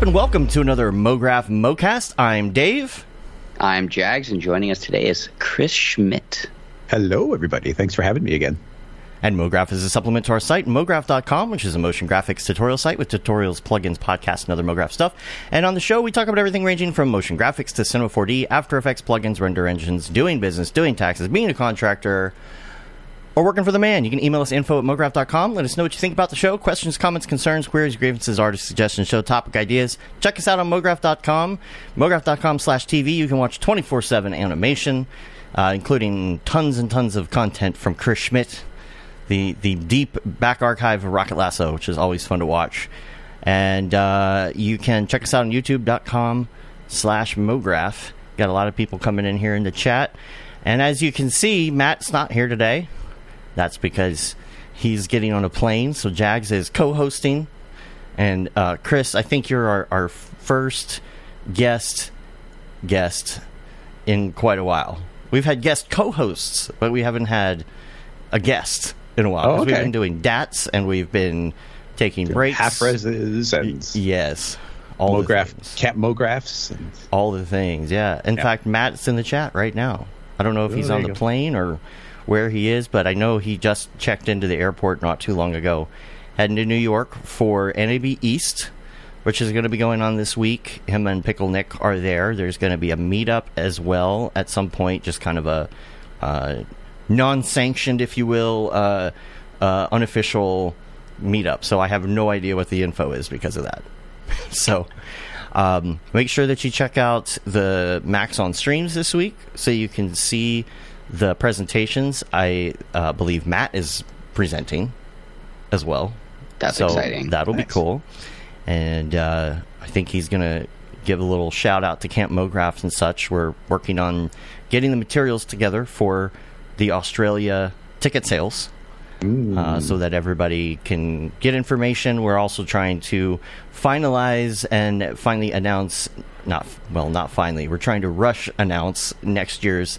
What's up, and welcome to another MoGraph MoCast. I'm Dave. I'm Jags, and joining us today is Chris Schmidt. Hello, everybody. Thanks for having me again. And MoGraph is a supplement to our site, MoGraph.com, which is a motion graphics tutorial site with tutorials, plugins, podcasts, and other MoGraph stuff. And on the show, we talk about everything ranging from motion graphics to Cinema 4D, After Effects, plugins, render engines, doing business, doing taxes, being a contractor, or working for the man. You can email us info at mograph.com. Let us know what you think about the show. Questions, comments, concerns, queries, grievances, artist suggestions, show topic ideas. Check us out on mograph.com. Mograph.com slash TV. You can watch 24 7 animation, uh, including tons and tons of content from Chris Schmidt, the, the deep back archive of Rocket Lasso, which is always fun to watch. And uh, you can check us out on youtube.com slash mograph. Got a lot of people coming in here in the chat. And as you can see, Matt's not here today. That's because he's getting on a plane. So Jags is co-hosting, and uh, Chris, I think you're our, our first guest guest in quite a while. We've had guest co-hosts, but we haven't had a guest in a while. Oh, 'cause We've been doing DATs and we've been taking breaks. Half reses and Yes. All the MoGraph, things. cat MoGraphs. And All the things, yeah. In Yeah. fact, Matt's in the chat right now. I don't know if Oh, he's on the go. plane or where he is, but I know he just checked into the airport not too long ago, heading to New York for NAB East, which is going to be going on this week. Him and Pickle Nick are there. There's going to be a meetup as well at some point, just kind of a uh, non-sanctioned, if you will, uh, uh, unofficial meetup. So I have no idea what the info is because of that. so um, make sure that you check out the Maxon streams this week so you can see the presentations. I uh, believe Matt is presenting as well. That's so exciting. That'll be cool. And uh, I think he's going to give a little shout out to Camp Mographs and such. We're working on getting the materials together for the Australia ticket sales uh, so that everybody can get information. We're also trying to finalize and finally announce, not well, not finally. We're trying to rush announce next year's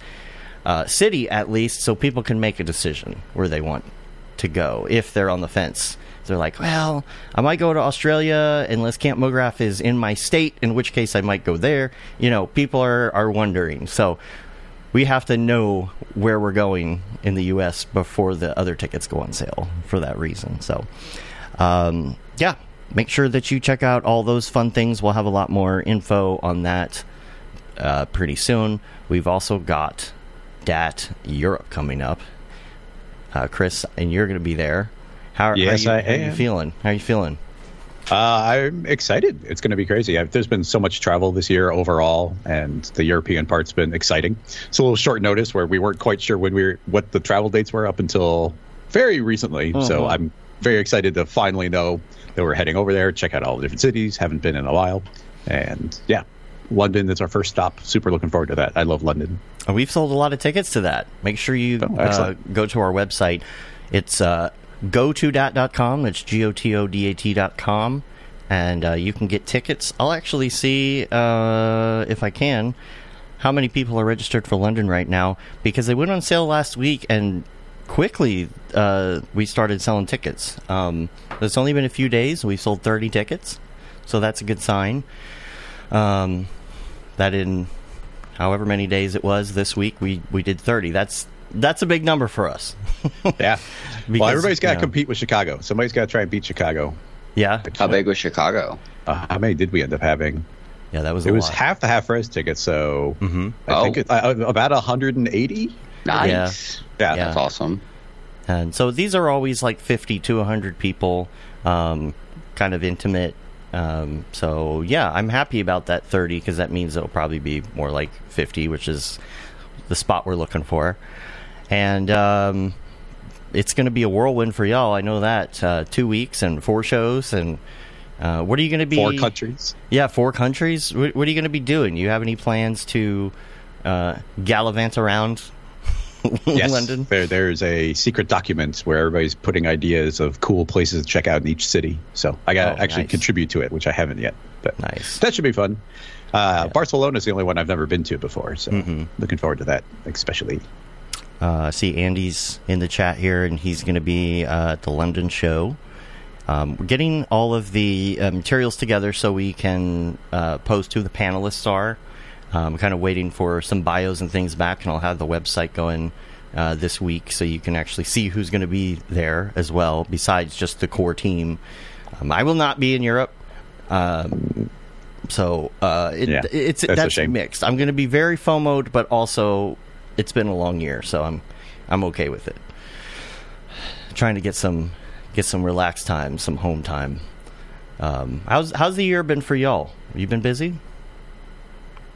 uh, city at least, so people can make a decision where they want to go if they're on the fence. They're like, well, I might go to Australia unless Camp Mograph is in my state, in which case I might go there. You know, people are, are wondering. So we have to know where we're going in the U.S. before the other tickets go on sale for that reason. So, um, yeah, make sure that you check out all those fun things. We'll have a lot more info on that uh, pretty soon. We've also got DAT Europe coming up. Uh, Chris, and you're going to be there. How, Yes, how, you, I how you feeling? How are you feeling? uh, I'm excited. It's going to be crazy. I've, there's been so much travel this year overall, and the European part's been exciting. It's a little short notice where we weren't quite sure when we were what the travel dates were up until very recently. So Mhm. I'm very excited to finally know that we're heading over there, check out all the different cities. Haven't been in a while, and yeah, London is our first stop. Super looking forward to that. I love London. Uh, We've sold a lot of tickets to that. Make sure you Oh, uh, go to our website. It's uh, gotodat.com. It's G O T O D A T.com. And uh, you can get tickets. I'll actually see, uh, if I can, how many people are registered for London right now because they went on sale last week and quickly uh, we started selling tickets. Um, it's only been a few days. We sold 30 tickets. So that's a good sign. Um, that in however many days it was this week, we, we did 30. That's that's a big number for us. Yeah. Because, well, everybody's got to you know, compete with Chicago. Somebody's got to try and beat Chicago. Yeah, How big was Chicago? Uh, how many did we end up having? yeah, that was It a was lot. half the Half Rez tickets, so Mhm. I think Oh. it, uh, about 180. Nice. Yeah. Yeah. That's awesome. And so these are always like 50 to 100 people, um, kind of intimate. Um, so yeah, I'm happy about that 30 because that means it'll probably be more like 50, which is the spot we're looking for. And um, it's going to be a whirlwind for y'all. I know that. Uh, two weeks and four shows. And uh, what are you going to be? Four countries. Yeah, four countries. What, what are you going to be doing? You have any plans to uh, gallivant around Yes. London? There, there's a secret document where everybody's putting ideas of cool places to check out in each city. So I got to Oh, actually nice. contribute to it, which I haven't yet. But Nice. that should be fun. Uh, Yeah. Barcelona is the only one I've never been to before, so Mhm. looking forward to that, especially. Uh, see Andy's in the chat here, and he's going to be uh, at the London show. Um, we're getting all of the uh, materials together so we can uh, post who the panelists are. I'm kind of waiting for some bios and things back, and I'll have the website going uh, this week so you can actually see who's going to be there as well, besides just the core team. Um, I will not be in Europe. Um, so uh, it, Yeah, it's that's that's mixed. I'm going to be very FOMO'd, but also it's been a long year, so I'm I'm okay with it. Trying to get some get some relaxed time, some home time. Um, how's how's the year been for y'all? You been busy?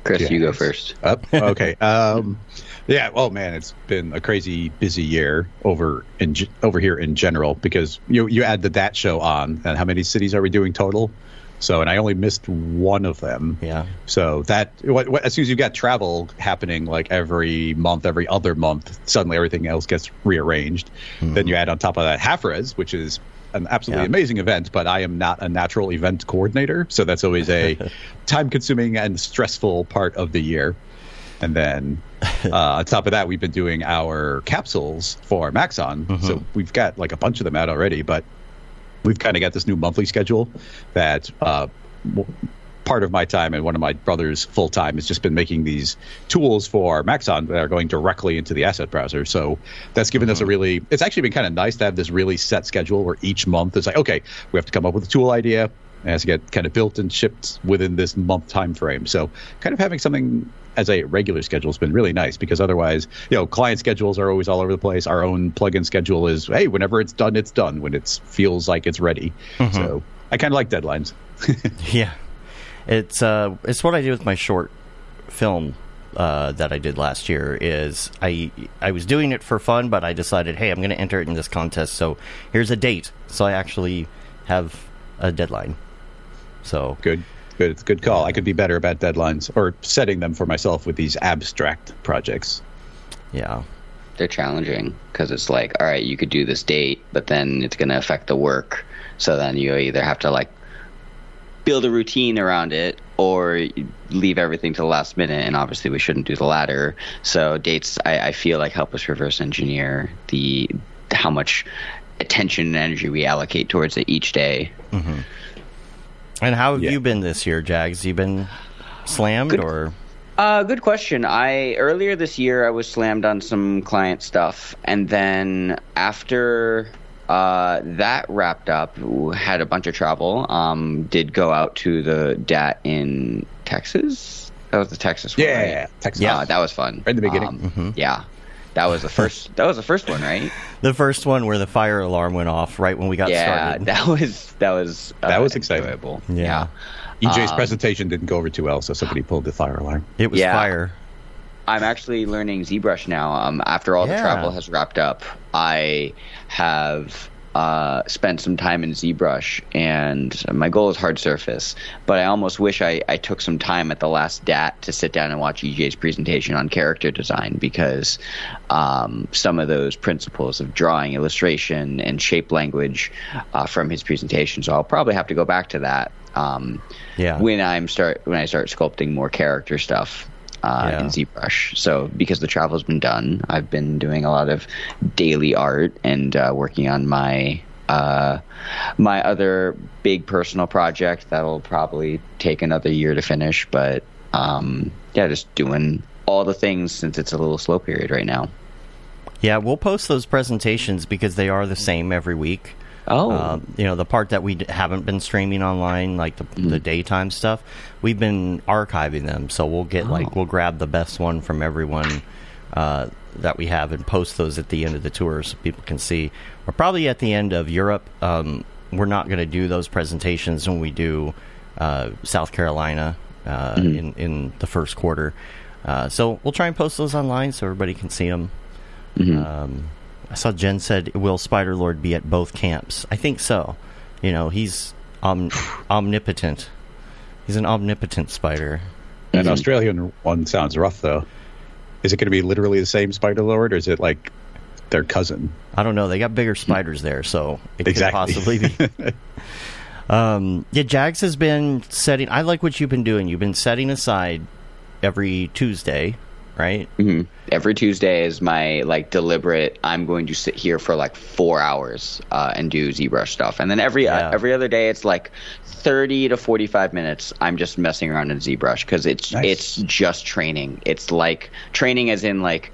Chris, you go first. Up. Okay. um, yeah. Oh man, it's been a crazy busy year over in over here in general because you you add the that show on, and how many cities are we doing total? So, and I only missed one of them. Yeah. So that what, what, as soon as you've got travel happening like every month, every other month, suddenly everything else gets rearranged. Then you add on top of that Half Rez, which is an absolutely Yeah. amazing event, but I am not a natural event coordinator, so that's always a time-consuming and stressful part of the year. And then uh, on top of that, we've been doing our capsules for Maxon, so we've got like a bunch of them out already, but we've kind of got this new monthly schedule that uh, part of my time and one of my brother's full time has just been making these tools for Maxon that are going directly into the asset browser. So that's given us a mm-hmm. really, it's actually been kind of nice to have this really set schedule where each month is like, okay, we have to come up with a tool idea. It has to get kind of built and shipped within this month time frame. So kind of having something as a regular schedule has been really nice because otherwise, you know, client schedules are always all over the place. Our own plugin schedule is, hey, whenever it's done, it's done when it feels like it's ready. Mm-hmm. So I kind of like deadlines. Yeah, it's uh, it's what I did with my short film uh, that I did last year. Is I I was doing it for fun, but I decided, hey, I'm going to enter it in this contest. So here's a date. So I actually have a deadline. So Good, good, it's a good call. I could be better about deadlines or setting them for myself with these abstract projects. yeah, They're challenging because it's like, all right, you could do this date, but then it's going to affect the work. So then you either have to like build a routine around it or leave everything to the last minute. And obviously, we shouldn't do the latter. So dates, I, I feel like help us reverse engineer the how much attention and energy we allocate towards it each day. and how have Yeah. you been this year, Jags? You been slammed Good. or Uh, good question. I earlier this year I was slammed on some client stuff, and then after uh, that wrapped up, had a bunch of travel. Um, did go out to the DAT in Texas. That was the Texas one. right? Texas. Yeah, that was fun. Right in the beginning. Um, Yeah, that was the first. that was the first one, right? the first one where the fire alarm went off right when we got yeah, started? that was that was uh, That was exciting. enjoyable. Yeah. EJ's Um, presentation didn't go over too well, so somebody pulled the fire alarm. It was Yeah. fire. I'm actually learning ZBrush now. Um, after all Yeah. the travel has wrapped up, I have uh, spent some time in ZBrush, and my goal is hard surface. But I almost wish I, I took some time at the last DAT to sit down and watch EJ's presentation on character design because um, some of those principles of drawing, illustration, and shape language uh, from his presentation. So I'll probably have to go back to that. Um, Yeah. when I'm start when I start sculpting more character stuff uh, Yeah. in ZBrush. So because the travel's been done, I've been doing a lot of daily art and uh, working on my uh, my other big personal project that'll probably take another year to finish. But um, yeah, just doing all the things since it's a little slow period right now. Yeah, we'll post those presentations because they are the same every week. Oh, Um, you know, the part that we d- haven't been streaming online, like the, Mm. the daytime stuff, we've been archiving them. So we'll get Oh. like we'll grab the best one from everyone uh, that we have and post those at the end of the tour so people can see. We're probably at the end of Europe. Um, we're not going to do those presentations when we do uh, South Carolina uh, Mm-hmm. in in the first quarter. Uh, so we'll try and post those online so everybody can see them. Mm-hmm. Um, I saw Jen said, "Will Spider Lord be at both camps?" I think so. You know, he's om- omnipotent. He's an omnipotent spider. An Australian one sounds rough, though. Is it going to be literally the same Spider Lord, or is it like their cousin? I don't know. They got bigger spiders there, so it Exactly. could possibly be. um, yeah, Jags has been setting. I like what you've been doing. You've been setting aside every Tuesday right? hmm Every Tuesday is my like deliberate. I'm going to sit here for like four hours uh, and do ZBrush stuff, and then every Yeah. uh, every other day it's like thirty to forty five minutes. I'm just messing around in ZBrush because it's Nice. it's just training. It's like training as in like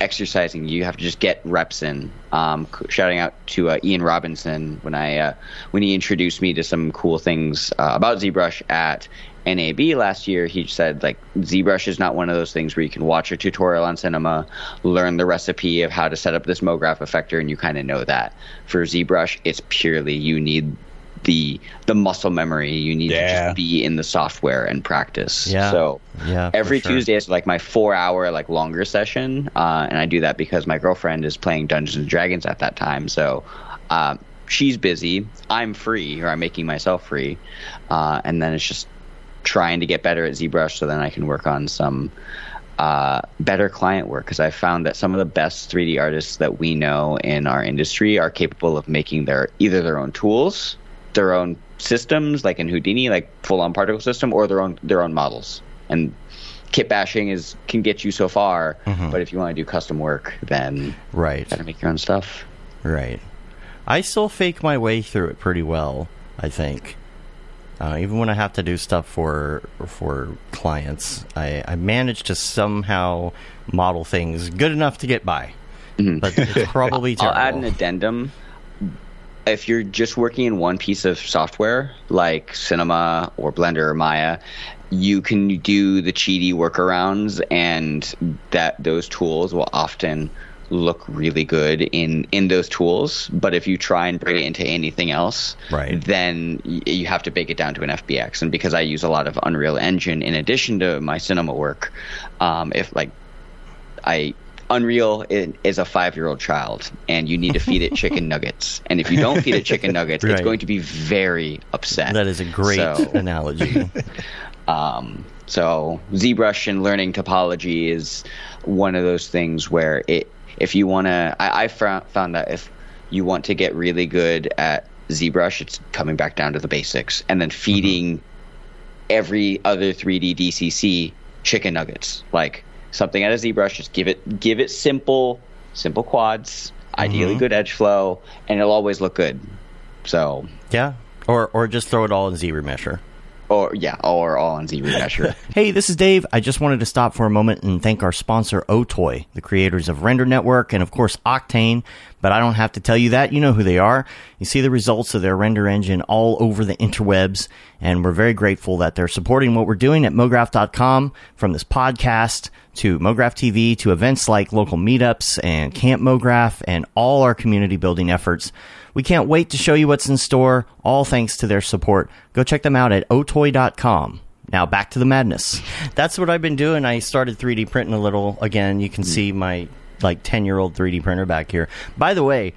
exercising. You have to just get reps in. Um, shouting out to uh, Ian Robinson when I uh, when he introduced me to some cool things uh, about ZBrush at NAB last year. He said like ZBrush is not one of those things where you can watch a tutorial on Cinema, learn the recipe of how to set up this MoGraph effector, and you kind of know that. For ZBrush, it's purely you need the the muscle memory. You need to just be in the software and practice. Yeah. So Yeah, every sure. Tuesday is like my four hour like longer session, uh, and I do that because my girlfriend is playing Dungeons and Dragons at that time. So um, she's busy, I'm free, or I'm making myself free, uh, and then it's just trying to get better at ZBrush so then I can work on some uh, better client work because I found that some of the best 3D artists that we know in our industry are capable of making their either their own tools, their own systems, like in Houdini, like full on particle system, or their own their own models. And kit bashing is can get you so far, but if you want to do custom work, then Right. you got to make your own stuff. Right. I still fake my way through it pretty well. I think, uh, even when I have to do stuff for for clients, I, I manage to somehow model things good enough to get by. But it's probably I'll add an addendum. If you're just working in one piece of software, like Cinema or Blender or Maya, you can do the cheaty workarounds, and that those tools will often look really good in in those tools. But if you try and bring it into anything else, Right. then you have to bake it down to an FBX. And because I use a lot of Unreal Engine in addition to my Cinema work, um, if like I Unreal is a five year old child, and you need to feed it chicken nuggets. And if you don't feed it chicken nuggets, it's going to be very upset. that is a great So, analogy. um, so ZBrush and learning topology is one of those things where it, if you want to, I, I found that if you want to get really good at ZBrush, it's coming back down to the basics, and then mm-hmm. feeding every other 3D DCC chicken nuggets, like something out of ZBrush. Just give it, give it simple, simple quads, ideally mm-hmm. good edge flow, and it'll always look good. So, yeah. Or or just throw it all in Z Remesher. Or yeah, or all on Z. Hey, this is Dave. I just wanted to stop for a moment and thank our sponsor, Otoy, the creators of Render Network and, of course, Octane. But I don't have to tell you that. You know who they are. You see the results of their render engine all over the interwebs. And we're very grateful that they're supporting what we're doing at MoGraph.com from this podcast to MoGraph TV to events like local meetups and Camp MoGraph and all our community building efforts. We can't wait to show you what's in store, all thanks to their support. Go check them out at otoy.com. Now back to the madness. That's what I've been doing. I started 3D printing a little again. You can hmm. see my like 10 year old 3D printer back here. By the way,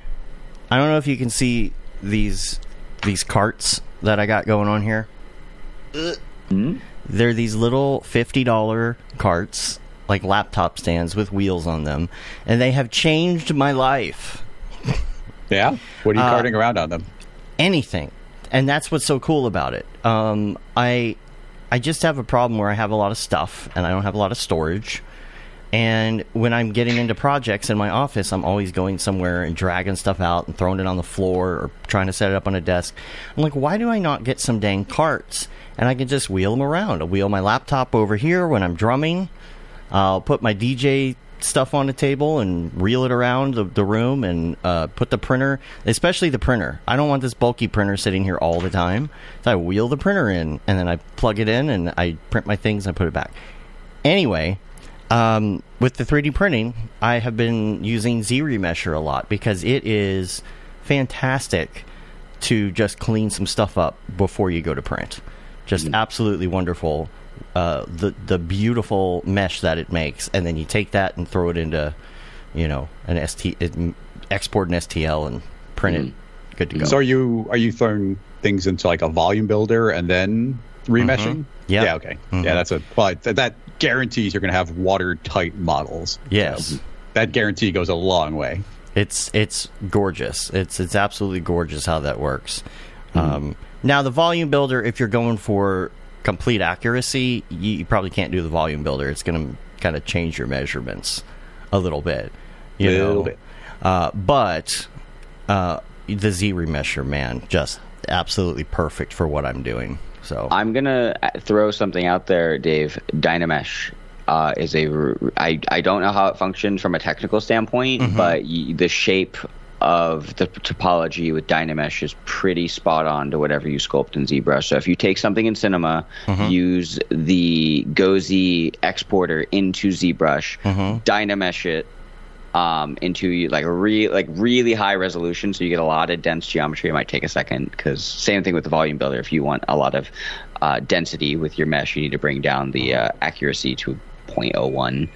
I don't know if you can see these these carts that I got going on here. They're these little $50 carts, like laptop stands with wheels on them, and they have changed my life. Yeah. What are you Uh, carting around on them? anything and that's what's so cool about it um, i i just have a problem where i have a lot of stuff and i don't have a lot of storage and when i'm getting into projects in my office i'm always going somewhere and dragging stuff out and throwing it on the floor or trying to set it up on a desk i'm like why do i not get some dang carts and i can just wheel them around i'll wheel my laptop over here when i'm drumming I'll put my DJ stuff on the table and reel it around the, the room and uh, put the printer, especially the printer. I don't want this bulky printer sitting here all the time. So I wheel the printer in and then I plug it in and I print my things and I put it back. Anyway, um, with the 3D printing, I have been using Z Remesher a lot because it is fantastic to just clean some stuff up before you go to print. Just mm. absolutely wonderful. Uh, the the beautiful mesh that it makes, and then you take that and throw it into, you know, an ST it, export an STL and print it. Mm. Good to mm. go. So are you are you throwing things into like a volume builder and then mm-hmm. remeshing? Yeah. Yeah. Okay. Yeah. Mm-hmm. That's a well that guarantees you're going to have watertight models. Yes. So that guarantee goes a long way. It's it's gorgeous. It's it's absolutely gorgeous how that works. Um, now the volume builder, if you're going for complete accuracy, you, you probably can't do the volume builder. It's going to kind of change your measurements a little bit. You Little know? bit. Uh, but uh, the Z remesher, man, just absolutely perfect for what I'm doing. So I'm gonna uh, throw something out there, Dave. Dynamesh uh, is a. I I don't know how it functions from a technical standpoint, but y- the shape of the topology with Dynamesh is pretty spot on to whatever you sculpt in ZBrush. So if you take something in Cinema, use the GoZ exporter into ZBrush, Dynamesh it, um, into like a re- like really high resolution, so you get a lot of dense geometry. It might take a second because same thing with the volume builder. If you want a lot of uh, density with your mesh, you need to bring down the uh, accuracy to 0.01.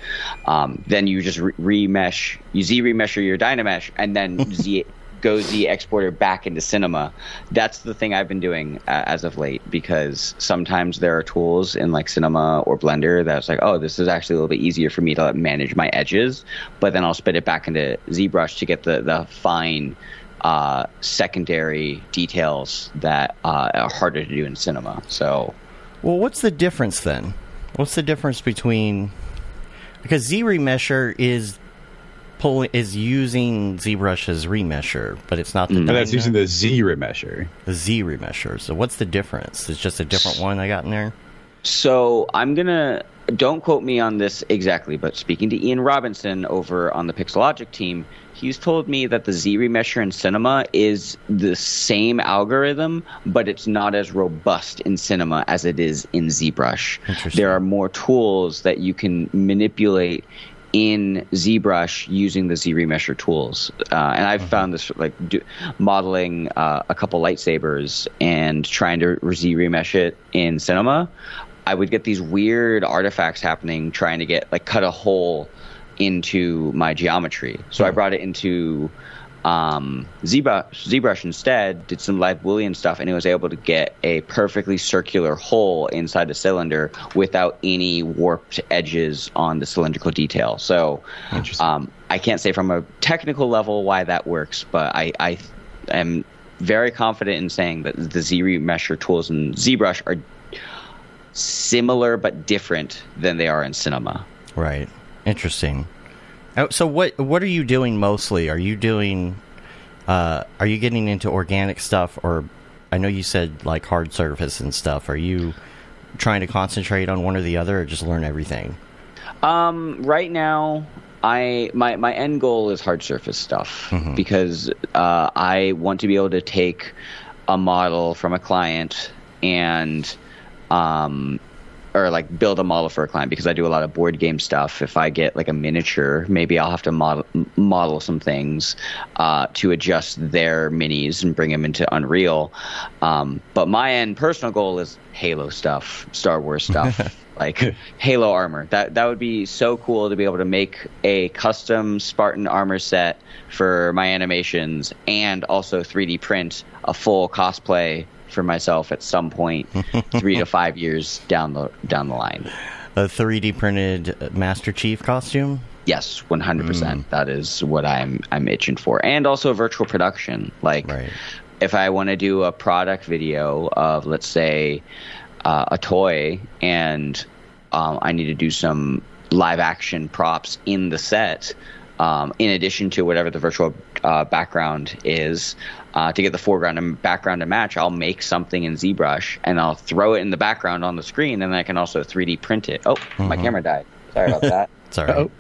Um, then you just re- remesh, you z remesher your Dynamesh, and then z go Z exporter back into Cinema. That's the thing I've been doing uh, as of late because sometimes there are tools in like Cinema or Blender that's like, oh, this is actually a little bit easier for me to manage my edges, but then I'll spit it back into ZBrush to get the the fine uh, secondary details that uh, are harder to do in Cinema. So Well, what's the difference then? What's the difference between because Z remesher is pulling is using ZBrush as remesher, but it's not the, mm-hmm. But that's using the Z remesher. the Z remesher. So what's the difference? It's just a different one I got in there. So I'm gonna don't quote me on this exactly, but speaking to Ian Robinson over on the Pixologic team, he's told me that the Z remesher in Cinema is the same algorithm, but it's not as robust in Cinema as it is in ZBrush. Interesting. There are more tools that you can manipulate in ZBrush using the Z remesher tools, uh, and I've found this like do, modeling uh, a couple lightsabers and trying to ZRemesh it in Cinema. I would get these weird artifacts happening trying to get like cut a hole into my geometry. So I brought it into um, ZBrush, ZBrush instead, did some live Boolean stuff, and it was able to get a perfectly circular hole inside the cylinder without any warped edges on the cylindrical detail. So um, I can't say from a technical level why that works, but I, I am very confident in saying that the Z remesher tools in ZBrush are similar but different than they are in Cinema. Right. Interesting. Oh, So what what are you doing mostly? Are you doing uh, are you getting into organic stuff or I know you said like hard surface and stuff. Are you trying to concentrate on one or the other or just learn everything? Um, right now, I my my end goal is hard surface stuff because uh, I want to be able to take a model from a client and um or like build a model for a client because I do a lot of board game stuff. If I get like a miniature, maybe I'll have to model model some things uh, to adjust their minis and bring them into Unreal. Um, but my end personal goal is Halo stuff, Star Wars stuff. like Halo armor. That that would be so cool to be able to make a custom Spartan armor set for my animations and also 3D print a full cosplay for myself at some point 3 to 5 years down the down the line. A 3D printed Master Chief costume? Yes, 100%. That is what I'm I'm itching for. And also virtual production. Like Right. if I want to do a product video of, let's say, uh, a toy, and um, I need to do some live action props in the set, um, in addition to whatever the virtual uh, background is, uh, to get the foreground and background to match, I'll make something in ZBrush and I'll throw it in the background on the screen, and then I can also 3D print it. Oh, my camera died. Sorry about that. It's all right.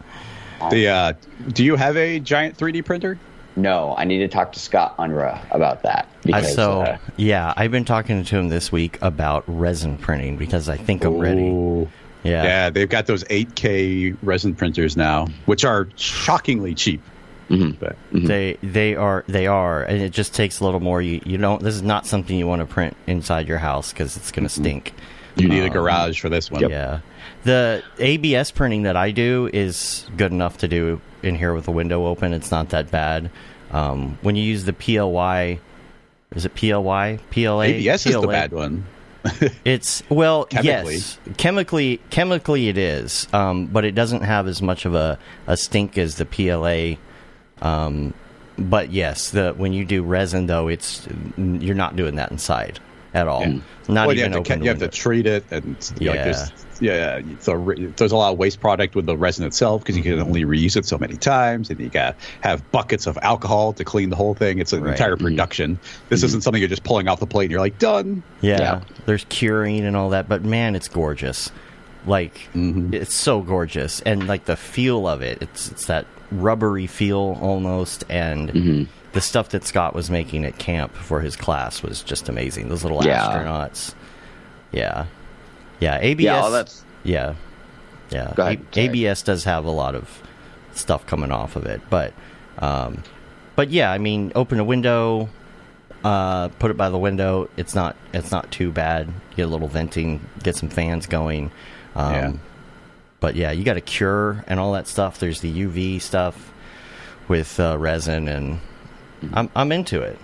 Oh. The uh, do you have a giant 3D printer? No, I need to talk to Scott Unruh about that. Uh, Because, so uh, yeah, I've been talking to him this week about resin printing because I think I'm ready. Ooh. Yeah. Yeah, they've got those 8K resin printers now, which are shockingly cheap. Mm-hmm. But mm-hmm. They they are they are, and it just takes a little more. You you don't. This is not something you want to print inside your house because it's going to mm-hmm. stink. you need a um, garage for this one. Yeah, the ABS printing that I do is good enough to do in here with the window open. It's not that bad. Um, when you use the PLY, is it PLY PLA? ABS is the bad one. It's well, Chemically. yes, chemically, chemically it is, um, but it doesn't have as much of a, a stink as the PLA. Um, but yes, the when you do resin though, it's you're not doing that inside. at all. Yeah. Not well, you even have, to, you have to treat it, and Yeah. like yeah, so re- there's a lot of waste product with the resin itself because you can Mm-hmm. only reuse it so many times, and you got to have buckets of alcohol to clean the whole thing. It's an Right. entire production. This isn't something you're just pulling off the plate and you're like done. Yeah, Yeah. there's curing and all that, but man, it's gorgeous. Like Mm-hmm. it's so gorgeous, and like the feel of it, it's it's that rubbery feel almost, and Mm-hmm. the stuff that Scott was making at camp for his class was just amazing. Those little Yeah. astronauts, yeah, yeah. ABS, Yeah, that's yeah, yeah. Ahead, A- ABS does have a lot of stuff coming off of it, but um, but yeah, I mean, open a window, uh, put it by the window. It's not it's not too bad. Get a little venting, get some fans going. Um, Yeah. But yeah, you got to cure and all that stuff. There's the UV stuff with uh, resin, and I'm I'm into it.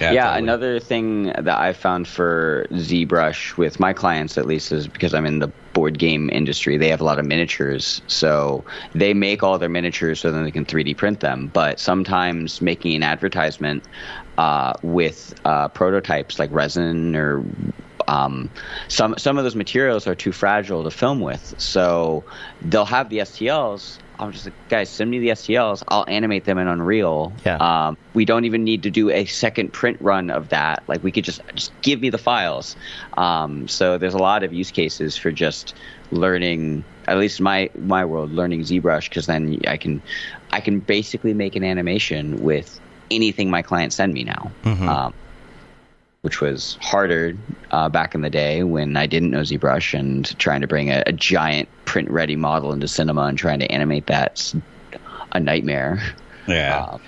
Yeah, totally. another thing that I found for ZBrush with my clients at least is because I'm in the board game industry, they have a lot of miniatures. So they make all their miniatures so then they can 3D print them. But sometimes making an advertisement uh, with uh, prototypes like resin or um, some some of those materials are too fragile to film with. So they'll have the STLs. I'm just like, guys, send me the STLs. I'll animate them in Unreal. Yeah. Um, we don't even need to do a second print run of that. Like we could just just give me the files. Um, so there's a lot of use cases for just learning. At least my my world, learning ZBrush because then I can I can basically make an animation with anything my clients send me now. Um, which was harder uh, back in the day when I didn't know ZBrush and trying to bring a, a giant print ready model into cinema and trying to animate that's a nightmare. Yeah. Um,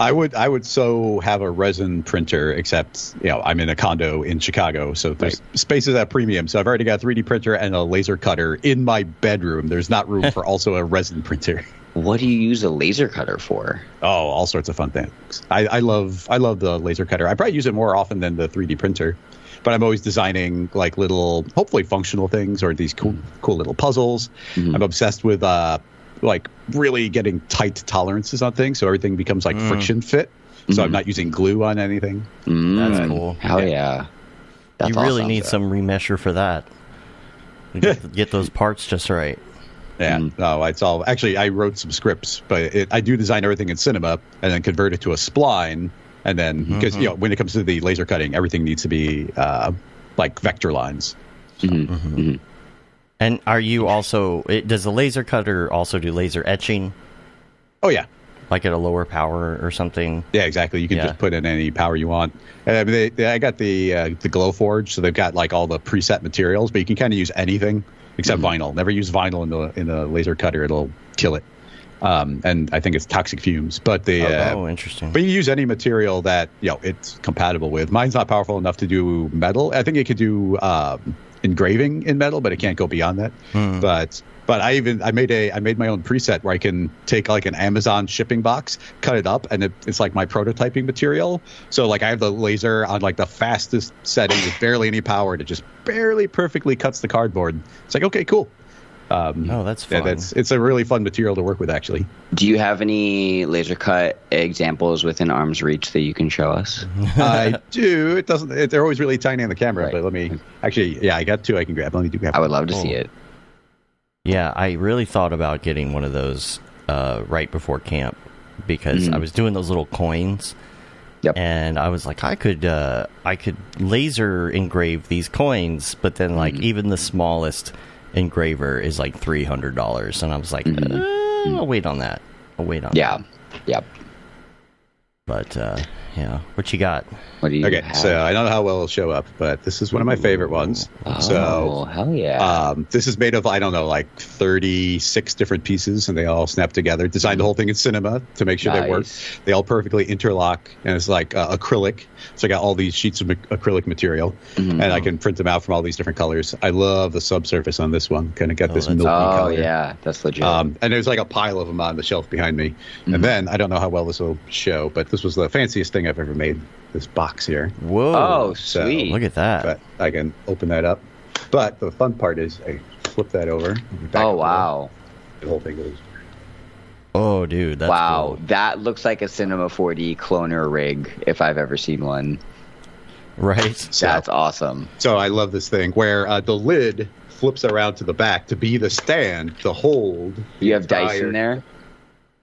I would I would so have a resin printer, except you know I'm in a condo in Chicago, so there's spaces at premium. So I've already got a 3D printer and a laser cutter in my bedroom. There's not room for also a resin printer. What do you use a laser cutter for? Oh, all sorts of fun things. I, I love I love the laser cutter. I probably use it more often than the 3D printer, but I'm always designing like little, hopefully functional things or these cool cool little puzzles. I'm obsessed with uh like really getting tight tolerances on things, so everything becomes like friction fit. So I'm not using glue on anything. Mm, That's cool. Hell yeah. That's you really awesome. need some remesher for that. Get, get those parts just right. Yeah, Mm. no, it's all actually. I wrote some scripts, but it, I do design everything in Cinema and then convert it to a spline, and then Mm-hmm. because you know when it comes to the laser cutting, everything needs to be uh, like vector lines. And are you also? Does the laser cutter also do laser etching, Oh yeah, like at a lower power or something? yeah, exactly. You can Yeah. just put in any power you want. And I, mean, they, they, I got the uh, the Glowforge, so they've got like all the preset materials, but you can kind of use anything except Mm-hmm. vinyl. Never use vinyl in the in the laser cutter; it'll kill it. Um, and I think it's toxic fumes, but the uh, oh, interesting. But you use any material that you know it's compatible with. Mine's not powerful enough to do metal. I think it could do um, engraving in metal, but it can't go beyond that. But but I even I made a I made my own preset where I can take like an Amazon shipping box, cut it up, and it, it's like my prototyping material. So like I have the laser on like the fastest setting with barely any power, and it just barely perfectly cuts the cardboard. It's like okay, cool. Um, Oh, that's yeah, that's it's a really fun material to work with actually. Do you have any laser cut examples within arm's reach that you can show us? I do. It doesn't. It, they're always really tiny on the camera. Right. But let me actually. Yeah, I got two. I can grab. Let me do grab. I would love to Oh. see it. Yeah, I really thought about getting one of those uh, right before camp because I was doing those little coins, Yep. and I was like, I could, uh, I could laser engrave these coins, but then like even the smallest engraver is like three hundred dollars, and I was like, uh, I'll wait on that. I'll wait on. Yeah. that. Yep. But uh, yeah, what you got? What do you Okay, have? so I don't know how well it'll show up, but this is one of my favorite ones. oh, So hell yeah. um, this is made of I don't know like thirty six different pieces, and they all snap together. Designed the whole thing in cinema to make sure they work. They all perfectly interlock, and it's like uh, acrylic. So I got all these sheets of ac- acrylic material, Mm-hmm. and I can print them out from all these different colors. I love the subsurface on this one. Kind of got Oh, this milky oh, color. yeah. That's legit. Um, and there's like a pile of them on the shelf behind me. Mm-hmm. And then I don't know how well this will show, but this was the fanciest thing I've ever made. This box here, Whoa! oh, so sweet. look at that. but I can open that up. But the fun part is I flip that over. back oh, wow. The whole thing goes. oh, dude, that's wow. cool. That looks like a Cinema 4D cloner rig if I've ever seen one. Right. So, That's awesome. so I love this thing where uh, the lid flips around to the back to be the stand to hold. You have dice in there.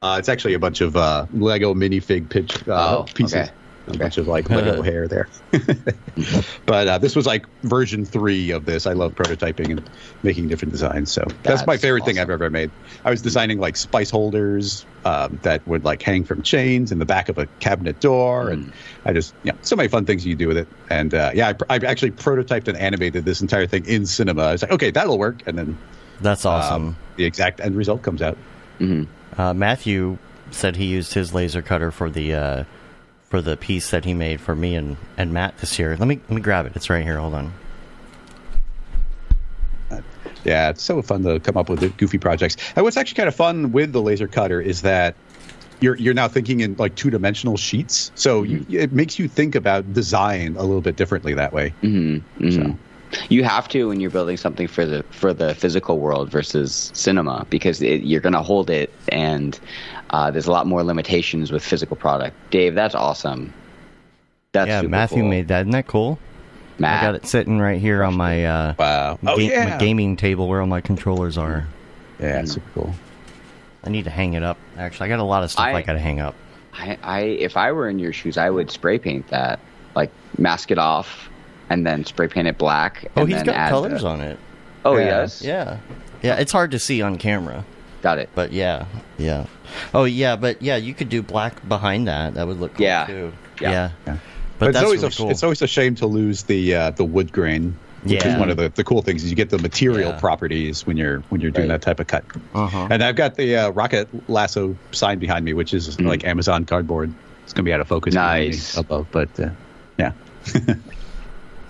Uh, it's actually a bunch of uh, Lego minifig pitch uh, Oh, pieces. okay. A bunch of like Lego hair there. but uh, this was like version three of this. I love prototyping and making different designs. So that's, my That's favorite thing I've ever made. I was designing like spice holders um, that would like hang from chains in the back of a cabinet door, and I just yeah, so many fun things you do with it. And uh, yeah, I, pr- I actually prototyped and animated this entire thing in cinema. I was like, okay, that'll work, and then That's awesome. um, the exact end result comes out. Uh, Matthew said he used his laser cutter for the uh, for the piece that he made for me and, and Matt this year. Let me let me grab it. It's right here. Hold on. Yeah, it's so fun to come up with goofy projects. And what's actually kind of fun with the laser cutter is that you're you're now thinking in like two dimensional sheets, so you, it makes you think about design a little bit differently that way. So You have to when you're building something for the for the physical world versus cinema because it, you're going to hold it, and uh, there's a lot more limitations with physical product. Dave, that's awesome. That's yeah, super Matthew cool. made that. Isn't that cool? Matt, I got it sitting right here on my uh, wow, oh ga- yeah, my gaming table where all my controllers are. yeah, that's super cool. I need to hang it up. Actually, I got a lot of stuff I, I- got to hang up. I, I if I were in your shoes, I would spray paint that, like mask it off, and then spray paint it black. Oh, and he's then got add colors the- on it. Oh, he Yeah. does. Yeah, yeah. It's hard to see on camera, got it. but yeah, yeah. Oh yeah, but yeah, you could do black behind that. That would look cool Yeah. too. Yeah. Yeah. Yeah. But, But, that's it's always really a, cool. it's always a shame to lose the uh, the wood grain. Which is one of the, the cool things is you get the material Yeah. properties when you're when you're doing Right. that type of cut. Uh-huh. And I've got the uh, rocket lasso sign behind me, which is like Amazon cardboard. It's gonna be out of focus. Nice. above, but uh, yeah.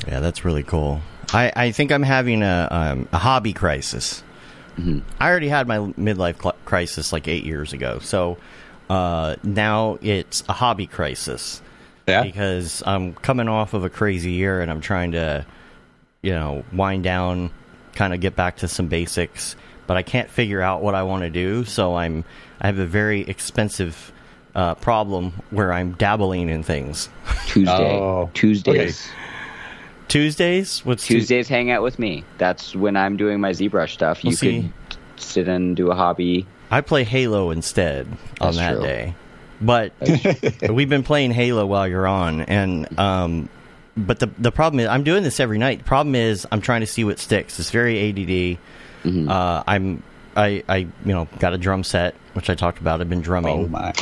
Yeah, that's really cool. I, I think I'm having a um, a hobby crisis. I already had my midlife cl- crisis like eight years ago, so uh, now it's a hobby crisis Yeah. because I'm coming off of a crazy year and I'm trying to, you know, wind down, kind of get back to some basics, but I can't figure out what I want to do. So I'm I have a very expensive uh, problem where I'm dabbling in things. Tuesday. Oh, Tuesdays. Tuesdays, what's Tues- Tuesdays, hang out with me. That's when I'm doing my ZBrush stuff. You Well, see- could sit and do a hobby. I play Halo instead on That's that true. day. But we've been playing Halo while you're on, and um, but the the problem is I'm doing this every night. The problem is I'm trying to see what sticks. It's very ADD. Mm-hmm. Uh, I'm I I you know got a drum set which I talked about. I've been drumming Oh my.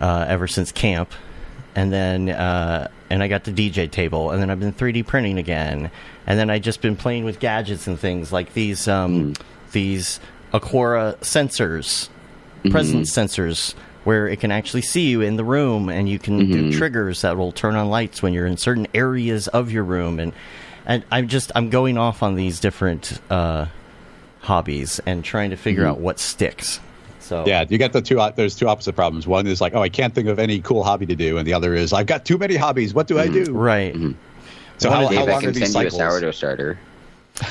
uh, ever since camp, and then uh, and I got the DJ table, and then I've been 3D printing again, and then I just been playing with gadgets and things like these um, these Aqara sensors, presence sensors, where it can actually see you in the room, and you can do triggers that will turn on lights when you're in certain areas of your room, and and I'm just I'm going off on these different uh, hobbies and trying to figure out what sticks. So Yeah, you get the two. Uh, there's two opposite problems. One is like, oh, I can't think of any cool hobby to do, and the other is, I've got too many hobbies. What do I mm-hmm. do? right. So how, how Dave, I long are can these send you a sourdough starter.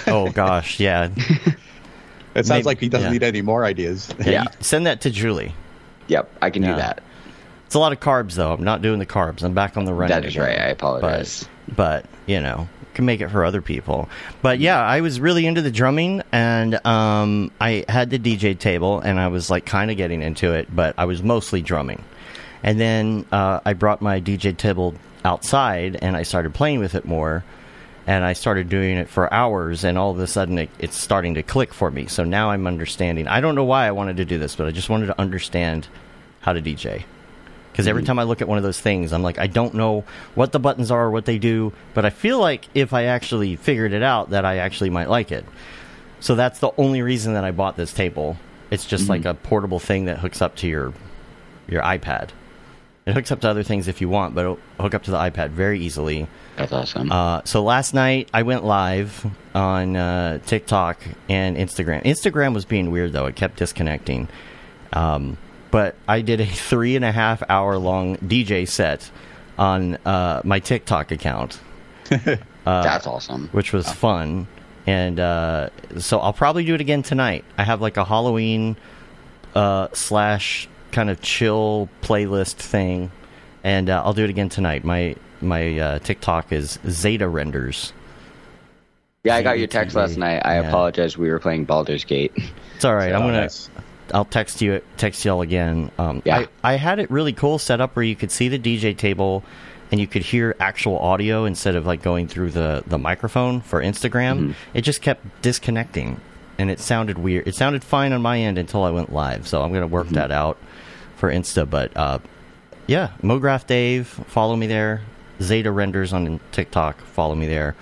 Oh gosh, yeah. It sounds Maybe- like he doesn't yeah. need any more ideas. Yeah. you- Send that to Julie. Yep, I can Yeah. do that. It's a lot of carbs though. I'm not doing the carbs. I'm back on the run. That is right. I apologize. But, but you know, can make it for other people. But yeah, I was really into the drumming, and um, I had the DJ table, and I was like kind of getting into it, but I was mostly drumming. And then uh, I brought my DJ table outside, and I started playing with it more. And I started doing it for hours, and all of a sudden it, it's starting to click for me. So now I'm understanding. I don't know why I wanted to do this, but I just wanted to understand how to DJ. Because every time I look at one of those things, I'm like, I don't know what the buttons are, or what they do, but I feel like if I actually figured it out, that I actually might like it. So that's the only reason that I bought this table. It's just like a portable thing that hooks up to your your iPad. It hooks up to other things if you want, but it'll hook up to the iPad very easily. That's awesome. Uh, so last night I went live on uh, TikTok and Instagram. Instagram was being weird though; it kept disconnecting. Um, but I did a three and a half hour long DJ set on uh, my TikTok account, That's awesome. which was fun. And uh, so I'll probably do it again tonight. I have like a Halloween uh, slash kind of chill playlist thing, and uh, I'll do it again tonight. My my uh, TikTok is Zeta Renders. Yeah, I got your text last night. I Yeah. apologize. We were playing Baldur's Gate. It's all right. I'm Oh, gonna. nice. I'll text you. Text y'all again. Um, Yeah. I, I had it really cool set up where you could see the DJ table, and you could hear actual audio instead of like going through the the microphone for Instagram. Mm-hmm. It just kept disconnecting, and it sounded weird. It sounded fine on my end until I went live. So I'm gonna Mm-hmm. work that out for Insta. But uh, yeah, Mograph Dave, follow me there. Zeta Renders on TikTok, follow me there,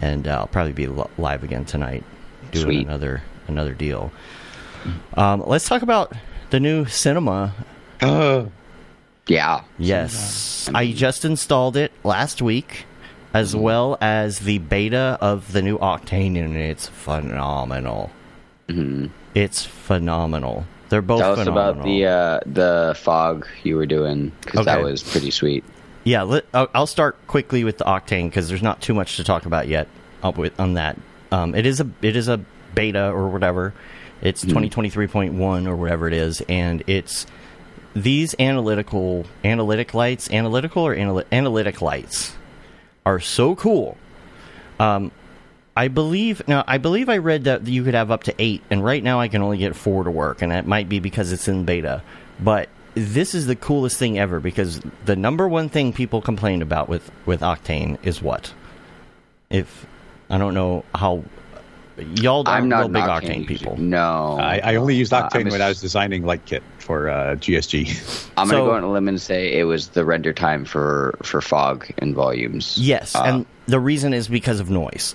and uh, I'll probably be li- live again tonight doing Sweet. another another deal. Um, let's talk about the new cinema. yeah. Yes, I just installed it last week, as Mm-hmm. well as the beta of the new Octane, and it's phenomenal. It's phenomenal. They're both Mm-hmm. Tell us about the uh, the fog you were doing because that was pretty sweet. Yeah, let, I'll, I'll start quickly with the Octane because there's not too much to talk about yet up with, on that. Um, it is a it is a beta or whatever. It's 2023.1 or whatever it is, and it's these analytical analytic lights, analytical or analy- analytic lights, are so cool. Um, I believe now. I believe I read that you could have up to eight, and right now I can only get four to work, and that might be because it's in beta. But this is the coolest thing ever because the number one thing people complained about with with Octane is what? If I don't know how y'all I'm aren't not big Octane, Octane, people. No, I, I only used Uh, Octane I'm a when I s- was designing Lightkit for uh, GSG. I'm So- gonna go on a limb and say it was the render time for for fog and volumes. Yes, Uh, and the reason is because of noise,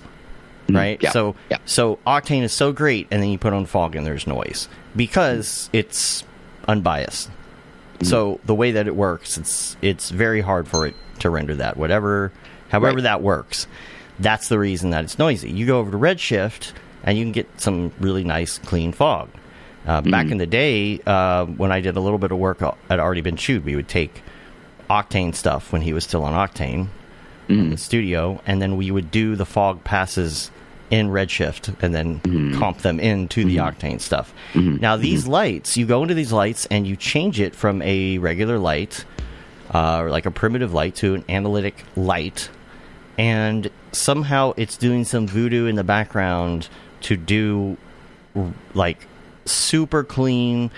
right? yeah, So, yeah. so Octane is so great, and then you put on Fog, and there's noise because it's unbiased. So the way that it works, it's it's very hard for it to render that. Whatever, however Right. that works, that's the reason that it's noisy. You go over to Redshift, and you can get some really nice, clean fog. Uh, Back mm. in the day, uh, when I did a little bit of work uh, at Already Been Chewed, we would take Octane stuff when he was still on Octane uh, in mm. the studio, and then we would do the fog passes in Redshift and then mm. comp them into the mm-hmm. Octane stuff. Mm-hmm. Now, mm-hmm. these lights, you go into these lights and you change it from a regular light, uh, like a primitive light, to an analytic light, and somehow it's doing some voodoo in the background to do like super clean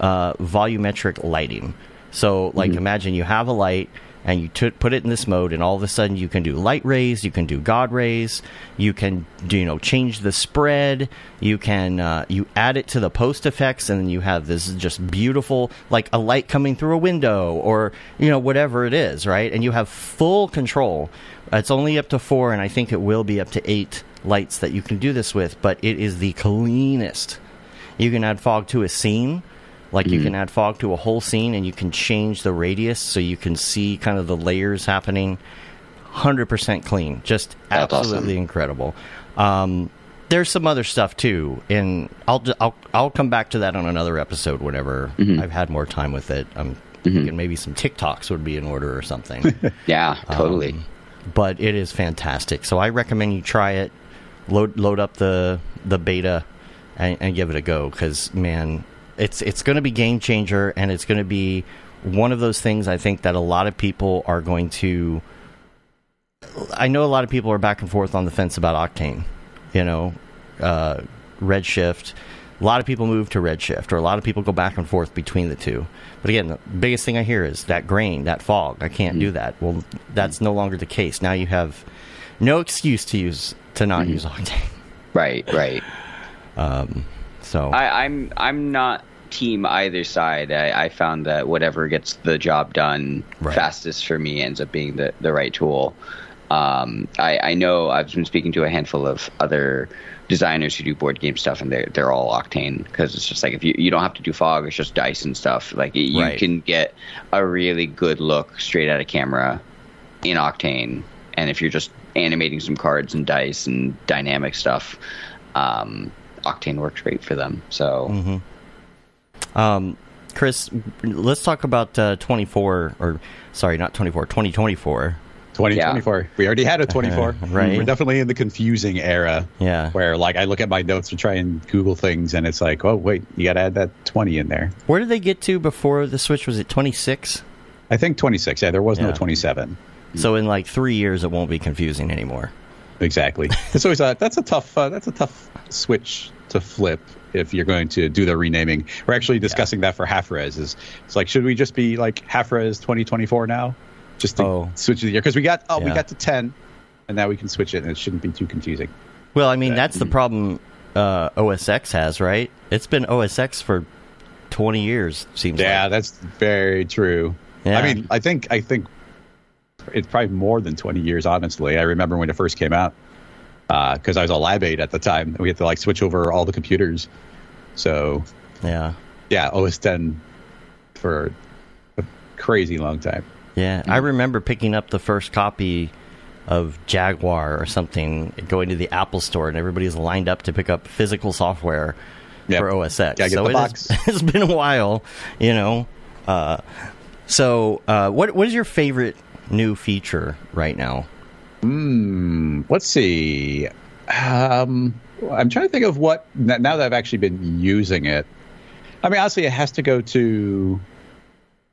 uh, volumetric lighting. So, like, imagine you have a light and you t- put it in this mode, and all of a sudden you can do light rays, you can do God rays, you can you know change the spread, you can uh, you add it to the post effects, and then you have this just beautiful like a light coming through a window or you know whatever it is, right? And you have full control. It's only up to four, and I think it will be up to eight lights that you can do this with, but it is the cleanest. You can add fog to a scene. Like you can add fog to a whole scene and you can change the radius so you can see kind of the layers happening. 100% clean. Just That's absolutely awesome. incredible. Um, there's some other stuff too, and I'll, I'll I'll come back to that on another episode whenever I've had more time with it. I'm thinking maybe some TikToks would be in order or something. Yeah, totally. Um, but it is fantastic. So I recommend you try it. Load load up the the beta and, and give it a go because man, it's it's going to be game changer and it's going to be one of those things I think that a lot of people are going to. I know a lot of people are back and forth on the fence about Octane. You know, uh, Redshift. A lot of people move to Redshift, or a lot of people go back and forth between the two. But again, the biggest thing I hear is that grain, that fog. I can't do mm. that. Well, that's no longer the case. Now you have no excuse to use to not mm-hmm. use Octane. Right, right. Um, so I, I'm I'm not team either side. I, I found that whatever gets the job done Right. fastest for me ends up being the, the right tool. Um, I, I know I've been speaking to a handful of other designers who do board game stuff, and they're they're all Octane because it's just like if you you don't have to do fog, it's just dice and stuff. Like you Right. can get a really good look straight out of camera in Octane, and if you're just animating some cards and dice and dynamic stuff, um, Octane works great for them. So um, Chris, let's talk about uh, 24 or sorry, not 24, 2024. 2024. We already had a 24. right. We're definitely in the confusing era. Yeah. Where like I look at my notes to try and Google things, and it's like, oh wait, you got to add that 20 in there. Where did they get to before the Switch? Was it 26? I think 26. Yeah, there was Yeah. no 27. So in like three years, it won't be confusing anymore. Exactly. It's always a, that's a tough uh, that's a tough switch to flip if you're going to do the renaming. We're actually discussing that for Half Rez. Is it's like should we just be like Half Rez 2024 now, just to Oh. switch the year because we got oh we got to 10, and now we can switch it and it shouldn't be too confusing. Well, I mean, Yeah. that's the problem uh, OS X has, right? It's been OS X for 20 years, seems like. Yeah, like. that's very true. Yeah. I mean, I think I think it's probably more than 20 years. Honestly, I remember when it first came out because I was a lab aide at the time. and We had to like switch over all the computers. So Yeah. yeah, OS 10 for a crazy long time. Yeah. I remember picking up the first copy of Jaguar or something, going to the Apple store, and everybody's lined up to pick up physical software Yep. for OS X. So the it box. Has, it's been a while, you know. Uh, so, uh, what what is your favorite new feature right now? Hmm, let's see. Um, I'm trying to think of what now that I've actually been using it. I mean, honestly, it has to go to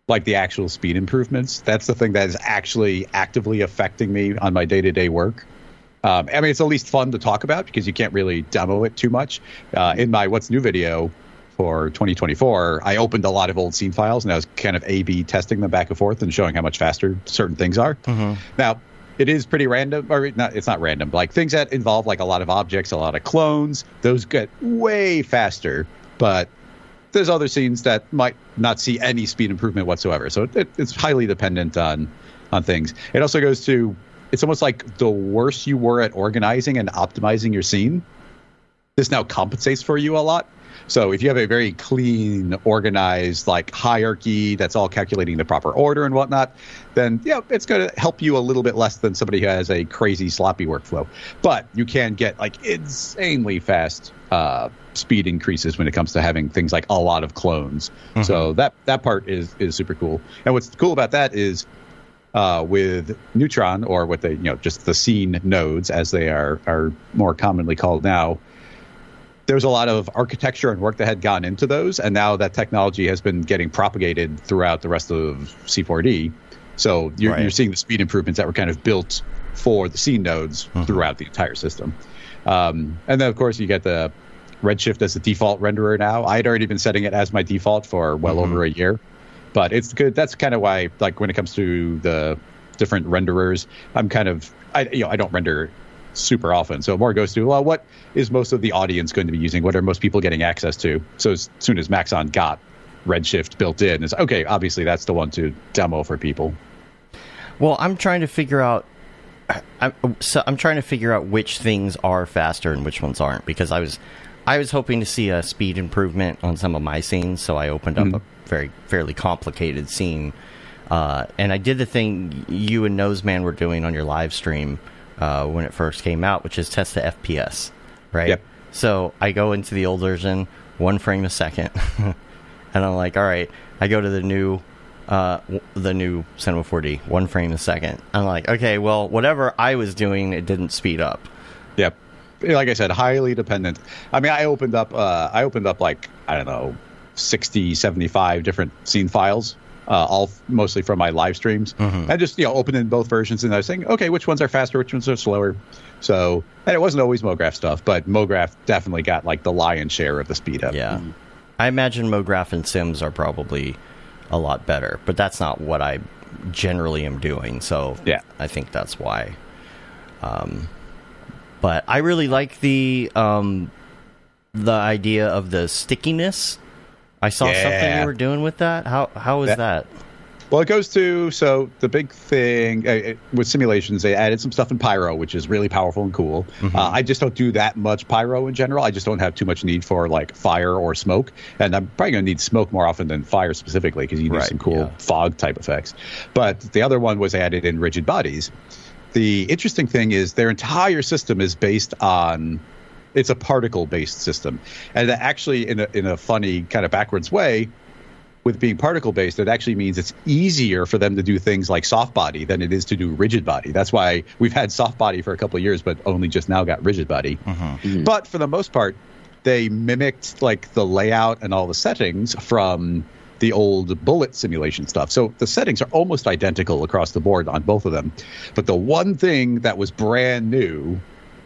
like the actual speed improvements. That's the thing that is actually actively affecting me on my day to day work. Um, I mean, it's at least fun to talk about because you can't really demo it too much. Uh, in my What's New video for 2024, I opened a lot of old scene files and I was kind of A B testing them back and forth and showing how much faster certain things are. Now, it is pretty random, or not, it's not random. Like things that involve like a lot of objects, a lot of clones, those get way faster. But there's other scenes that might not see any speed improvement whatsoever. So it, it's highly dependent on on things. It also goes to it's almost like the worse you were at organizing and optimizing your scene, this now compensates for you a lot. So if you have a very clean, organized like hierarchy that's all calculating the proper order and whatnot, then yeah, it's going to help you a little bit less than somebody who has a crazy sloppy workflow. But you can get like insanely fast uh, speed increases when it comes to having things like a lot of clones. So that that part is is super cool. And what's cool about that is uh, with Neutron, or what they, you know, just the scene nodes, as they are are more commonly called now. There's a lot of architecture and work that had gone into those, and now that technology has been getting propagated throughout the rest of C4D. So you're, Right. you're seeing the speed improvements that were kind of built for the scene nodes throughout the entire system. Um, and then, of course, you get the Redshift as the default renderer now. I had already been setting it as my default for well mm-hmm. over a year, but it's good. That's kind of why, like, when it comes to the different renderers, I'm kind of, I, you know, I don't render super often. So more goes to, well, what is most of the audience going to be using? What are most people getting access to? So as soon as Maxon got Redshift built in, it's okay. Obviously, that's the one to demo for people. Well, I'm trying to figure out. I'm, so I'm trying to figure out which things are faster and which ones aren't because I was, I was hoping to see a speed improvement on some of my scenes, so I opened up a very fairly complicated scene, uh, and I did the thing you and Noseman were doing on your live stream uh, when it first came out, which is test the FPS, right? Yep. So I go into the old version, one frame a second, and I'm like, all right. I go to the new, uh, w- the new Cinema 4D, one frame a second. I'm like, okay, well, whatever I was doing, it didn't speed up. Yep. Like I said, highly dependent. I mean, I opened up, uh, I opened up like, I don't know, 60, 75 different scene files, uh, all f- mostly from my live streams. I just, you know, opened in both versions and I was saying, okay, which ones are faster, which ones are slower. So, and it wasn't always MoGraph stuff, but MoGraph definitely got like the lion's share of the speed up. Yeah. I imagine MoGraph and Sims are probably a lot better, but that's not what I generally am doing. So Yeah. I think that's why. Um, but I really like the um, the idea of the stickiness. I saw something Yeah. you were doing with that. How how is That- that? Well, it goes to so the big thing uh, with simulations, they added some stuff in Pyro, which is really powerful and cool. Uh, I just don't do that much Pyro in general. I just don't have too much need for like fire or smoke, and I'm probably going to need smoke more often than fire specifically because you need Right, some cool yeah. fog type effects. But the other one was added in rigid bodies. The interesting thing is their entire system is based on it's a particle based system, and actually in a in a funny kind of backwards way with being particle based, it actually means it's easier for them to do things like soft body than it is to do rigid body. That's why we've had soft body for a couple of years, but only just now got rigid body. Mm-hmm. But for the most part, they mimicked like the layout and all the settings from the old bullet simulation stuff. So the settings are almost identical across the board on both of them. But the one thing that was brand new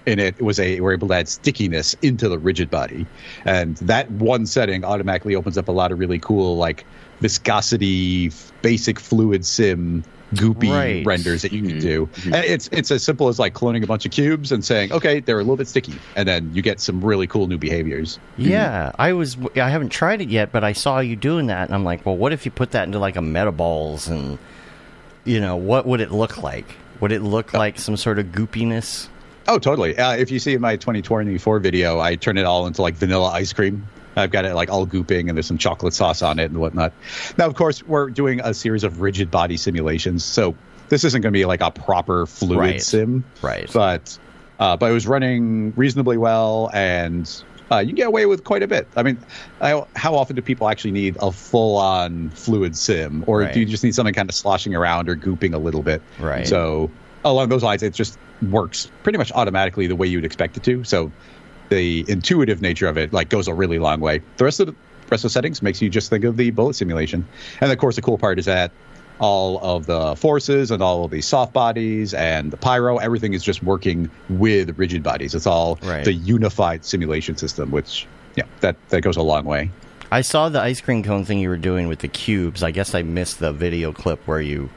in it was a we're able to add stickiness into the rigid body, and that one setting automatically opens up a lot of really cool like viscosity, basic fluid sim goopy Right. renders that you can do. And it's it's as simple as like cloning a bunch of cubes and saying, okay, they're a little bit sticky, and then you get some really cool new behaviors. Yeah, I was. I haven't tried it yet, but I saw you doing that, and I'm like, well, what if you put that into like a metaballs, and you know, what would it look like? Would it look like some sort of goopiness? Oh, totally. Uh, if you see my 2024 video, I turn it all into like vanilla ice cream. I've got it like all gooping and there's some chocolate sauce on it and whatnot. Now, of course, we're doing a series of rigid body simulations, so this isn't going to be like a proper fluid Right. sim. Right. But uh, but it was running reasonably well, and uh, you get away with quite a bit. I mean, I, how often do people actually need a full-on fluid sim, or Right. do you just need something kind of sloshing around or gooping a little bit? Right. So along those lines, it just works pretty much automatically the way you'd expect it to. So the intuitive nature of it like goes a really long way. The rest of the rest of the settings makes you just think of the bullet simulation. And of course, the cool part is that all of the forces and all of the soft bodies and the pyro, everything is just working with rigid bodies. It's all Right. the unified simulation system, which yeah, that that goes a long way. I saw the ice cream cone thing you were doing with the cubes. I guess I missed the video clip where you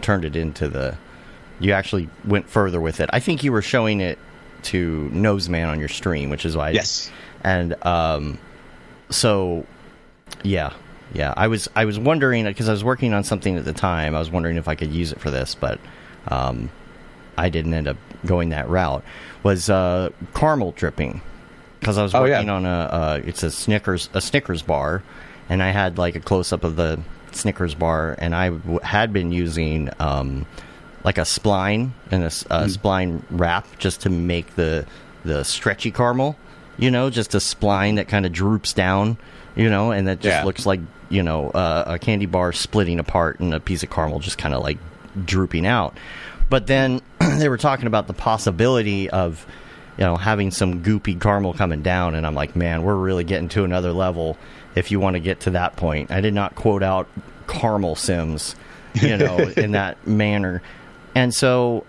turned it into the. You actually went further with it. I think you were showing it to Noseman on your stream, which is why. Yes. And um, so, yeah, yeah. I was I was wondering because I was working on something at the time. I was wondering if I could use it for this, but um, I didn't end up going that route. Was uh, caramel dripping because I was Oh, yeah. working on a uh, it's a Snickers a Snickers bar, and I had like a close up of the Snickers bar, and I w- had been using um, like a spline and a, a spline wrap just to make the the stretchy caramel, you know, just a spline that kind of droops down, you know, and that just Yeah. looks like you know uh, a candy bar splitting apart and a piece of caramel just kind of like drooping out. But then they were talking about the possibility of you know having some goopy caramel coming down, and I'm like, man, we're really getting to another level if you want to get to that point. I did not quote out caramel sims, you know, in that manner, and so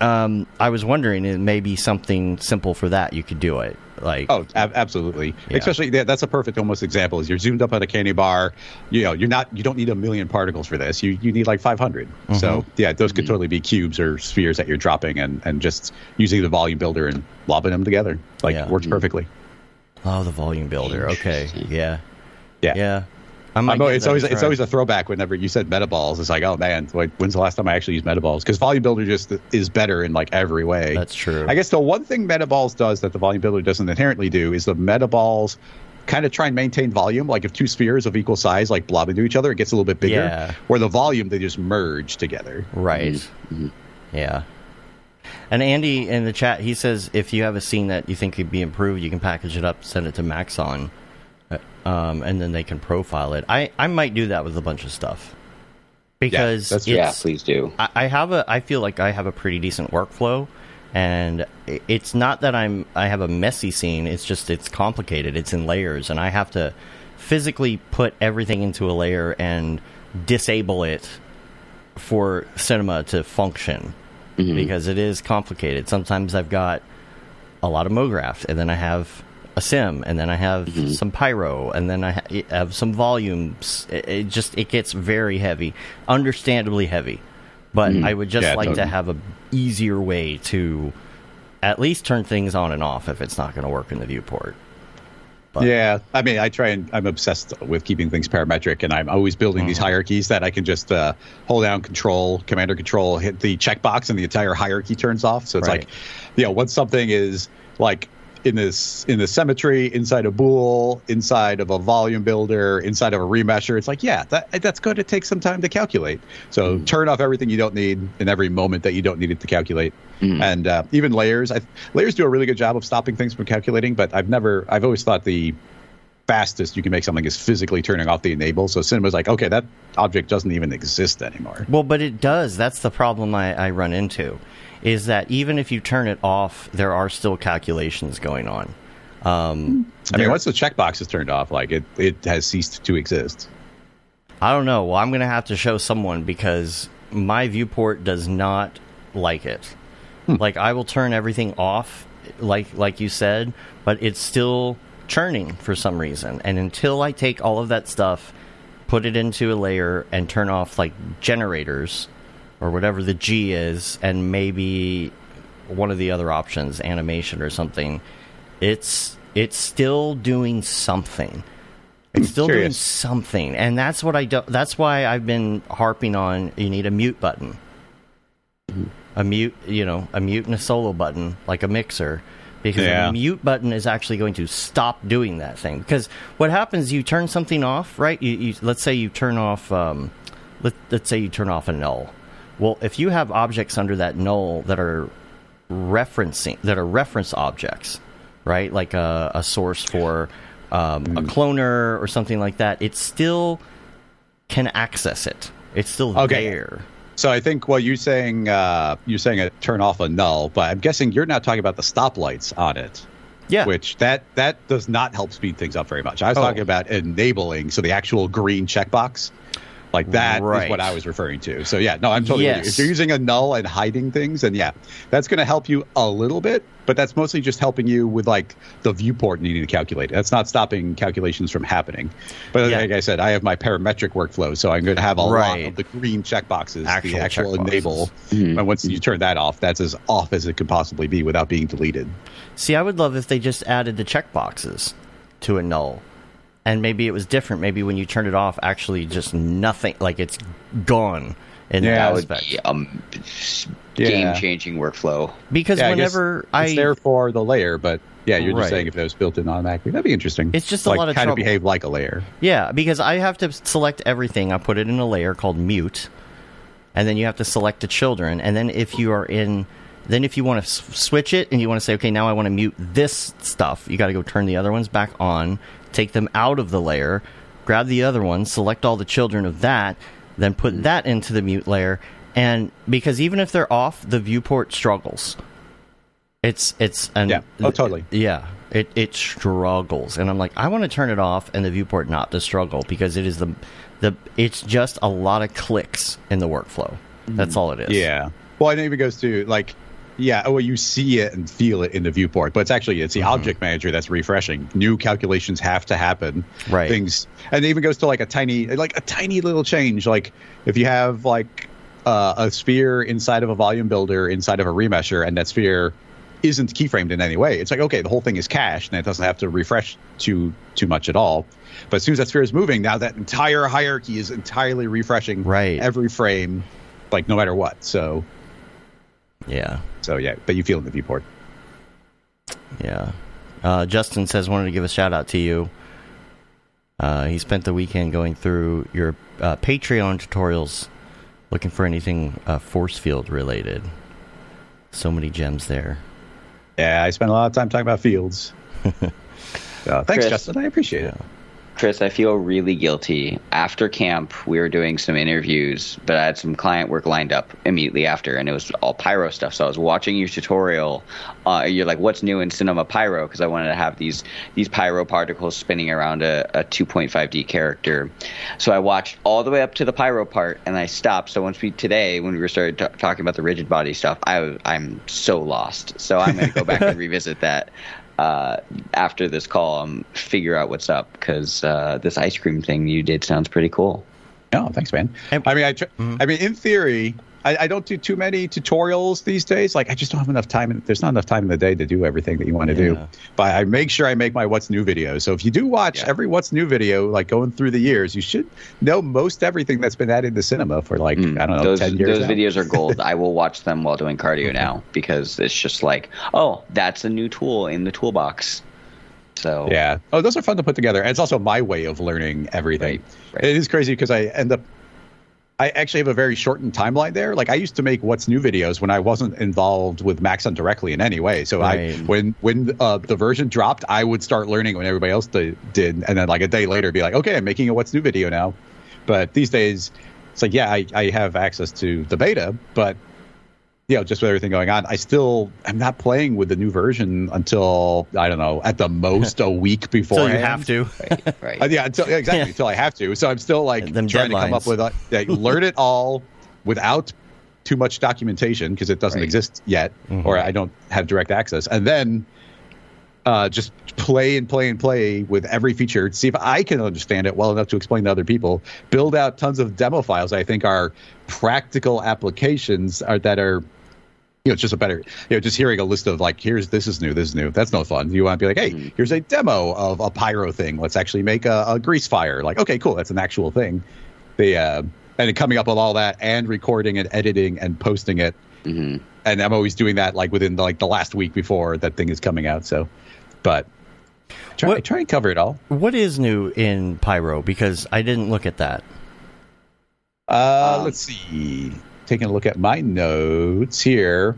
um, I was wondering, it may be something simple for that. You could do it, like Oh, ab- absolutely. Yeah. Especially that, that's a perfect almost example. Is you're zoomed up at a candy bar. You know, you're not. You don't need a million particles for this. You you need like 500. So yeah, those could totally be cubes or spheres that you're dropping and and just using the volume builder and lobbing them together. Like Yeah. works perfectly. oh, the volume builder. Okay, yeah, Yeah. yeah. I might I know it's always it's always a throwback whenever you said metaballs. It's like, oh man, like when's the last time I actually used metaballs? Because volume builder just is better in like every way. That's true. I guess the one thing metaballs does that the volume builder doesn't inherently do is the metaballs kind of try and maintain volume. Like if two spheres of equal size like blob into each other, it gets a little bit bigger. Yeah. Where the volume they just merge together. Right. Mm-hmm. Yeah. And Andy in the chat, he says if you have a scene that you think could be improved, you can package it up, send it to Maxon, um, and then they can profile it. I, I might do that with a bunch of stuff because that's- Yeah, please do. I, I have a I feel like I have a pretty decent workflow, and it's not that I'm I have a messy scene. It's just it's complicated. It's in layers, and I have to physically put everything into a layer and disable it for cinema to function because it is complicated. Sometimes I've got a lot of MoGraph, and then I have a sim, and then I have mm-hmm. some pyro, and then I ha- have some volumes. It, it just it gets very heavy, understandably heavy. But mm-hmm. I would just Yeah, like to have a easier way to at least turn things on and off if it's not going to work in the viewport. But- Yeah, I mean, I try and I'm obsessed with keeping things parametric, and I'm always building these mm-hmm. hierarchies that I can just uh, hold down Control, Command or Control, hit the checkbox, and the entire hierarchy turns off. So it's Right. like, you know, once something is like in this in the symmetry inside a bool, inside of a volume builder, inside of a remesher, it's like, yeah, that that's going to take some time to calculate. So turn off everything you don't need in every moment that you don't need it to calculate. And uh, even layers, I, layers do a really good job of stopping things from calculating. But I've never, I've always thought the fastest you can make something is physically turning off the enable. So cinema's like, okay, that object doesn't even exist anymore. Well, but it does. That's the problem I, I run into, is that even if you turn it off, there are still calculations going on. Um, I mean, once the checkbox is turned off, like it, it has ceased to exist. I don't know. Well, I'm going to have to show someone because my viewport does not like it. Like I will turn everything off, like like you said, but it's still churning for some reason. And until I take all of that stuff, put it into a layer, and turn off like generators or whatever the G is, and maybe one of the other options, animation or something, it's it's still doing something. It's still doing something, and that's what I do. That's why I've been harping on. You need a mute button, a mute, you know, a mute and a solo button, like a mixer, because Yeah. the mute button is actually going to stop doing that thing. Because what happens, you turn something off, right? You, you let's say you turn off, um, let, let's say you turn off a null. Well, if you have objects under that null that are referencing that are reference objects, right? Like a, a source for um, a cloner or something like that. It still can access it. It's still Okay. there. So I think what you're saying, uh, you're saying a turn off a null, but I'm guessing you're not talking about the stoplights on it. Yeah. Which that that does not help speed things up very much. I was Oh. talking about enabling, so the actual green checkbox, like that is Right. what I was referring to. So yeah, no, I'm totally. with you. If you're using a null and hiding things, then yeah, that's going to help you a little bit, but that's mostly just helping you with like the viewport needing to calculate. That's not stopping calculations from happening. But Yeah. like I said, I have my parametric workflow, so I'm going to have a lot of the green checkboxes, Actual the actual checkboxes. enable. Mhm. And once you turn that off, that's as off as it could possibly be without being deleted. See, I would love if they just added the checkboxes to a null. And maybe it was different. Maybe when you turn it off, actually just nothing, like it's gone in Yeah, that That would aspect. be um, Yeah. game changing workflow. Because Yeah, I guess whenever it's I. there for the layer, but yeah, you're Right. just saying if it was built in automatically, that'd be interesting. It's just a like, lot of kind trouble. of behave like a layer. Yeah, because I have to select everything. I put it in a layer called mute, and then you have to select the children. And then if you are in, then if you want to switch it and you want to say, okay, now I want to mute this stuff, you got to go turn the other ones back on, take them out of the layer, grab the other one, select all the children of that, then put mm-hmm. that into the mute layer. And because even if they're off, the viewport struggles. It's it's an Yeah. Oh, totally. yeah, it it struggles, and I'm like, I want to turn it off and the viewport not to struggle because it is the the it's just a lot of clicks in the workflow. That's mm. all it is. Yeah. Well, and it even goes to like, yeah, oh, well, you see it and feel it in the viewport, but it's actually it's the Mm-hmm. object manager that's refreshing. New calculations have to happen. Right. Things, and it even goes to like a tiny, like a tiny little change. Like if you have like uh, a sphere inside of a volume builder inside of a remesher, and that sphere isn't keyframed in any way. It's like okay, the whole thing is cached, and it doesn't have to refresh too too much at all. But as soon as that sphere is moving, now that entire hierarchy is entirely refreshing Right. every frame, like no matter what. So yeah, so yeah, but you feel in the viewport. yeah. Uh, Justin says wanted to give a shout out to you. Uh, he spent the weekend going through your uh, Patreon tutorials, looking for anything uh, force field related. So many gems there. Yeah, I spent a lot of time talking about fields. so, thanks, Chris. Justin. I appreciate it. Chris, I feel really guilty. After camp, we were doing some interviews, but I had some client work lined up immediately after, and it was all pyro stuff. So I was watching your tutorial. Uh, you're like, "What's new in Cinema Pyro?" Because I wanted to have these these pyro particles spinning around a, a 2.5D character. So I watched all the way up to the pyro part, and I stopped. So once we today, when we were started t- talking about the rigid body stuff, I was, I'm so lost. So I'm going to go back and revisit that uh, after this call um, figure out what's up because uh, this ice cream thing you did sounds pretty cool. Oh, thanks, man. I mean, I, tr- I mean, in theory, I, I don't do too many tutorials these days. Like, I just don't have enough time. In, there's not enough time in the day to do everything that you want to do. But I make sure I make my what's new videos. So if you do watch Yeah. every what's new video, like going through the years, you should know most everything that's been added to cinema for like Mm. I don't know, those ten years. those now. videos are gold. I will watch them while doing cardio now because it's just like, oh, that's a new tool in the toolbox. So Yeah. Oh, those are fun to put together. And it's also my way of learning everything. Right, right. It is crazy because I end up. I actually have a very shortened timeline there. Like I used to make what's new videos when I wasn't involved with Maxon directly in any way. So I, when when uh, the version dropped, I would start learning when everybody else did, did, and then like a day later, be like, okay, I'm making a what's new video now. But these days, it's like, yeah, I, I have access to the beta, but you know, just with everything going on, I still I'm not playing with the new version until I don't know at the most a week before. So you have to. Right. right. Uh, yeah, until yeah, exactly Yeah. until I have to. So I'm still like Them trying to come up with a, like, learn it all without too much documentation because it doesn't Right. exist yet, Mhm. or I don't have direct access, and then uh, just play and play and play with every feature. See if I can understand it well enough to explain to other people. Build out tons of demo files. I think are practical applications are, that are you know, it's just a better, you know, just hearing a list of like, here's this is new, this is new. That's no fun. You want to be like, hey, here's a demo of a pyro thing. Let's actually make a, a grease fire. Like, okay, cool, that's an actual thing. They uh, and coming up with all that and recording and editing and posting it. hmm And I'm always doing that like within like the last week before that thing is coming out. So, but try What- try and cover it all. What is new in Pyro? Because I didn't look at that. Uh, Um, let's see. Taking a look at my notes here.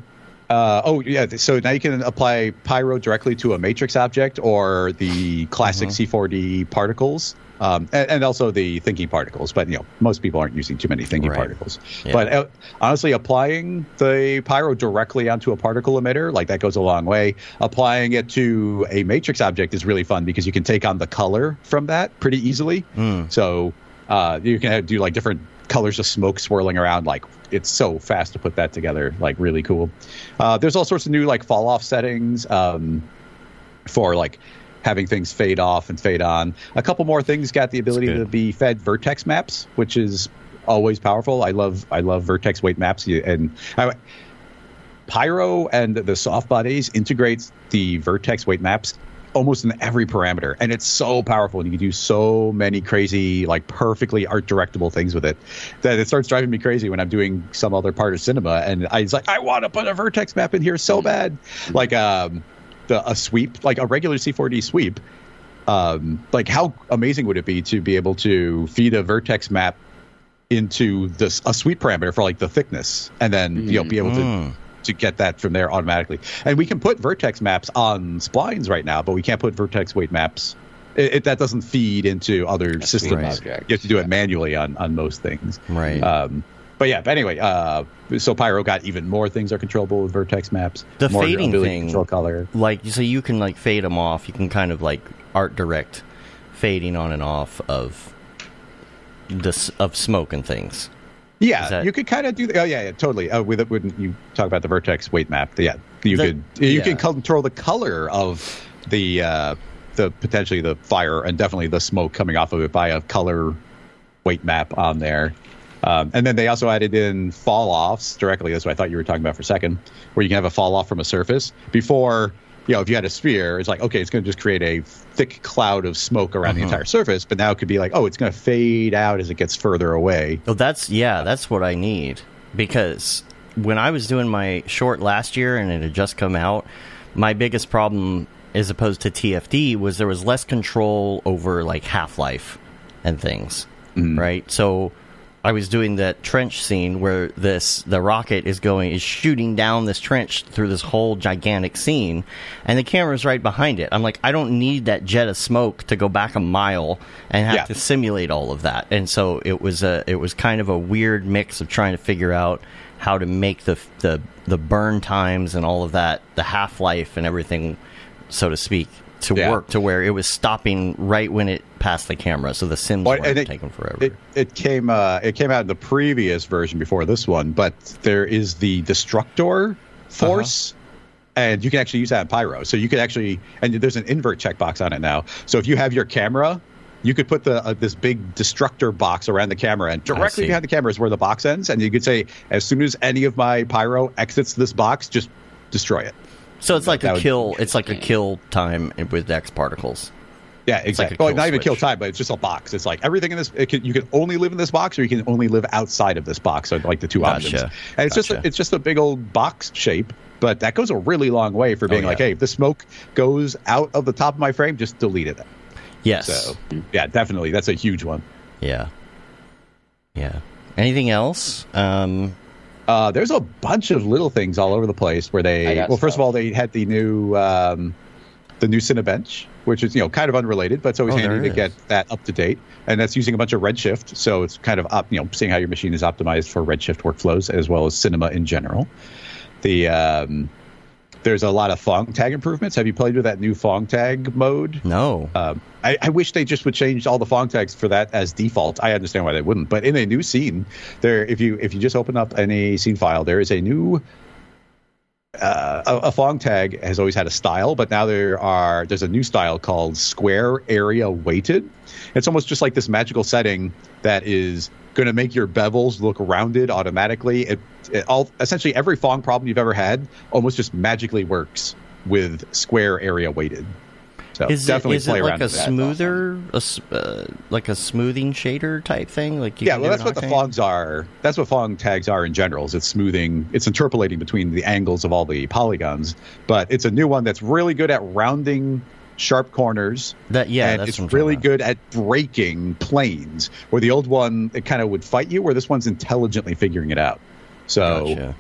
Uh, oh yeah, so now you can apply Pyro directly to a matrix object or the classic C4D particles, um, and, and also the thinking particles. But you know, most people aren't using too many thinking Right. particles. Yeah. But uh, honestly, applying the Pyro directly onto a particle emitter, like that goes a long way. Applying it to a matrix object is really fun because you can take on the color from that pretty easily. Mm. So uh, you can do like different colors of smoke swirling around. Like it's so fast to put that together. Like really cool. Uh, there's all sorts of new like fall off settings um, for like having things fade off and fade on. A couple more things got the ability to be fed vertex maps, which is always powerful. I love I love vertex weight maps and. I, Pyro and the soft bodies integrates the vertex weight maps almost in every parameter, and it's so powerful. And you can do so many crazy, like perfectly art directable things with it that it starts driving me crazy when I'm doing some other part of cinema, and I was like, I want to put a vertex map in here so bad, like um, the a sweep, like a regular C4D sweep. Um, like how amazing would it be to be able to feed a vertex map into this a sweep parameter for like the thickness, and then you know be able to Mm. To get that from there automatically. And we can put vertex maps on splines right now, but we can't put vertex weight maps. It, it, that doesn't feed into other systems. Right. You have to do it manually on on most things. Right. Um, but yeah, but anyway, uh, so Pyro got even more things are controllable with vertex maps. The more fading thing- control color. like so you can like fade them off. You can kind of like art direct fading on and off of this of smoke and things. Yeah, that- you could kind of do. The, oh yeah, yeah, totally. Uh, with it, when you talk about the vertex weight map, yeah, you The- could you yeah. can control the color of the uh, the potentially the fire and definitely the smoke coming off of it by a color weight map on there. Um, and then they also added in fall offs directly. That's what I thought you were talking about for a second, where you can have a fall off from a surface. Before, you know, if you had a sphere, it's like, okay, it's going to just create a thick cloud of smoke around the Uh-huh. entire surface. But now it could be like, oh, it's going to fade out as it gets further away. Oh, that's yeah, that's what I need because when I was doing my short last year and it had just come out, my biggest problem as opposed to TFD was there was less control over like half life and things, right? So I was doing that trench scene where this the rocket is going is shooting down this trench through this whole gigantic scene, and the camera's right behind it. I'm like, I don't need that jet of smoke to go back a mile and have Yeah. to simulate all of that. And so it was a it was kind of a weird mix of trying to figure out how to make the the the burn times and all of that, the half life and everything, so to speak, to Yeah. work to where it was stopping right when it passed the camera. So the sims Well, weren't it- taking forever. It, it came uh, it came out in the previous version before this one, but there is the destructor force. And you can actually use that in Pyro. So you could actually, and there's an invert checkbox on it now. So if you have your camera, you could put the uh, this big destructor box around the camera, and directly behind the camera is where the box ends. And you could say, as soon as any of my Pyro exits this box, just destroy it. So it's like a would- kill. It's like a kill time with X particles. Yeah, like exactly. well, kill not even kill time, but it's just a box. It's like everything in this. It can, you can only live in this box, or you can only live outside of this box. So like the two Gotcha. options. And it's just a, it's just a big old box shape, but that goes a really long way for being Oh, like, hey, if the smoke goes out of the top of my frame, just delete it. Yes. So yeah, definitely, that's a huge one. Yeah. Yeah. Anything else? Um, Uh, there's a bunch of little things all over the place where they. got Well, first of all, they had the new um, the new Cinebench, which is you know kind of unrelated, but it's always Oh, handy to it get that up to date. And that's using a bunch of Redshift, so it's kind of up, you know seeing how your machine is optimized for Redshift workflows as well as Cinema in general. The um, there's a lot of Phong tag improvements. Have you played with that new Phong tag mode? No. Um, I, I wish they just would change all the Phong tags for that as default. I understand why they wouldn't, but in a new scene, there if you if you just open up any scene file, there is a new uh, a, a Phong tag has always had a style, but now there are there's a new style called Square Area Weighted. It's almost just like this magical setting that is going to make your bevels look rounded automatically. It, it all essentially every Phong problem you've ever had almost just magically works with Square Area Weighted. So is definitely it, is play it like a smoother, a s uh, like a smoothing shader type thing? Like you Yeah, well, that's what the Phongs are. That's what Phong tags are in general. Is it's smoothing, it's interpolating between the angles of all the polygons. But it's a new one that's really good at rounding sharp corners. That yeah, and that's it's really talking good at breaking planes. Where the old one, it kind of would fight you. Where this one's intelligently figuring it out. So. Gotcha.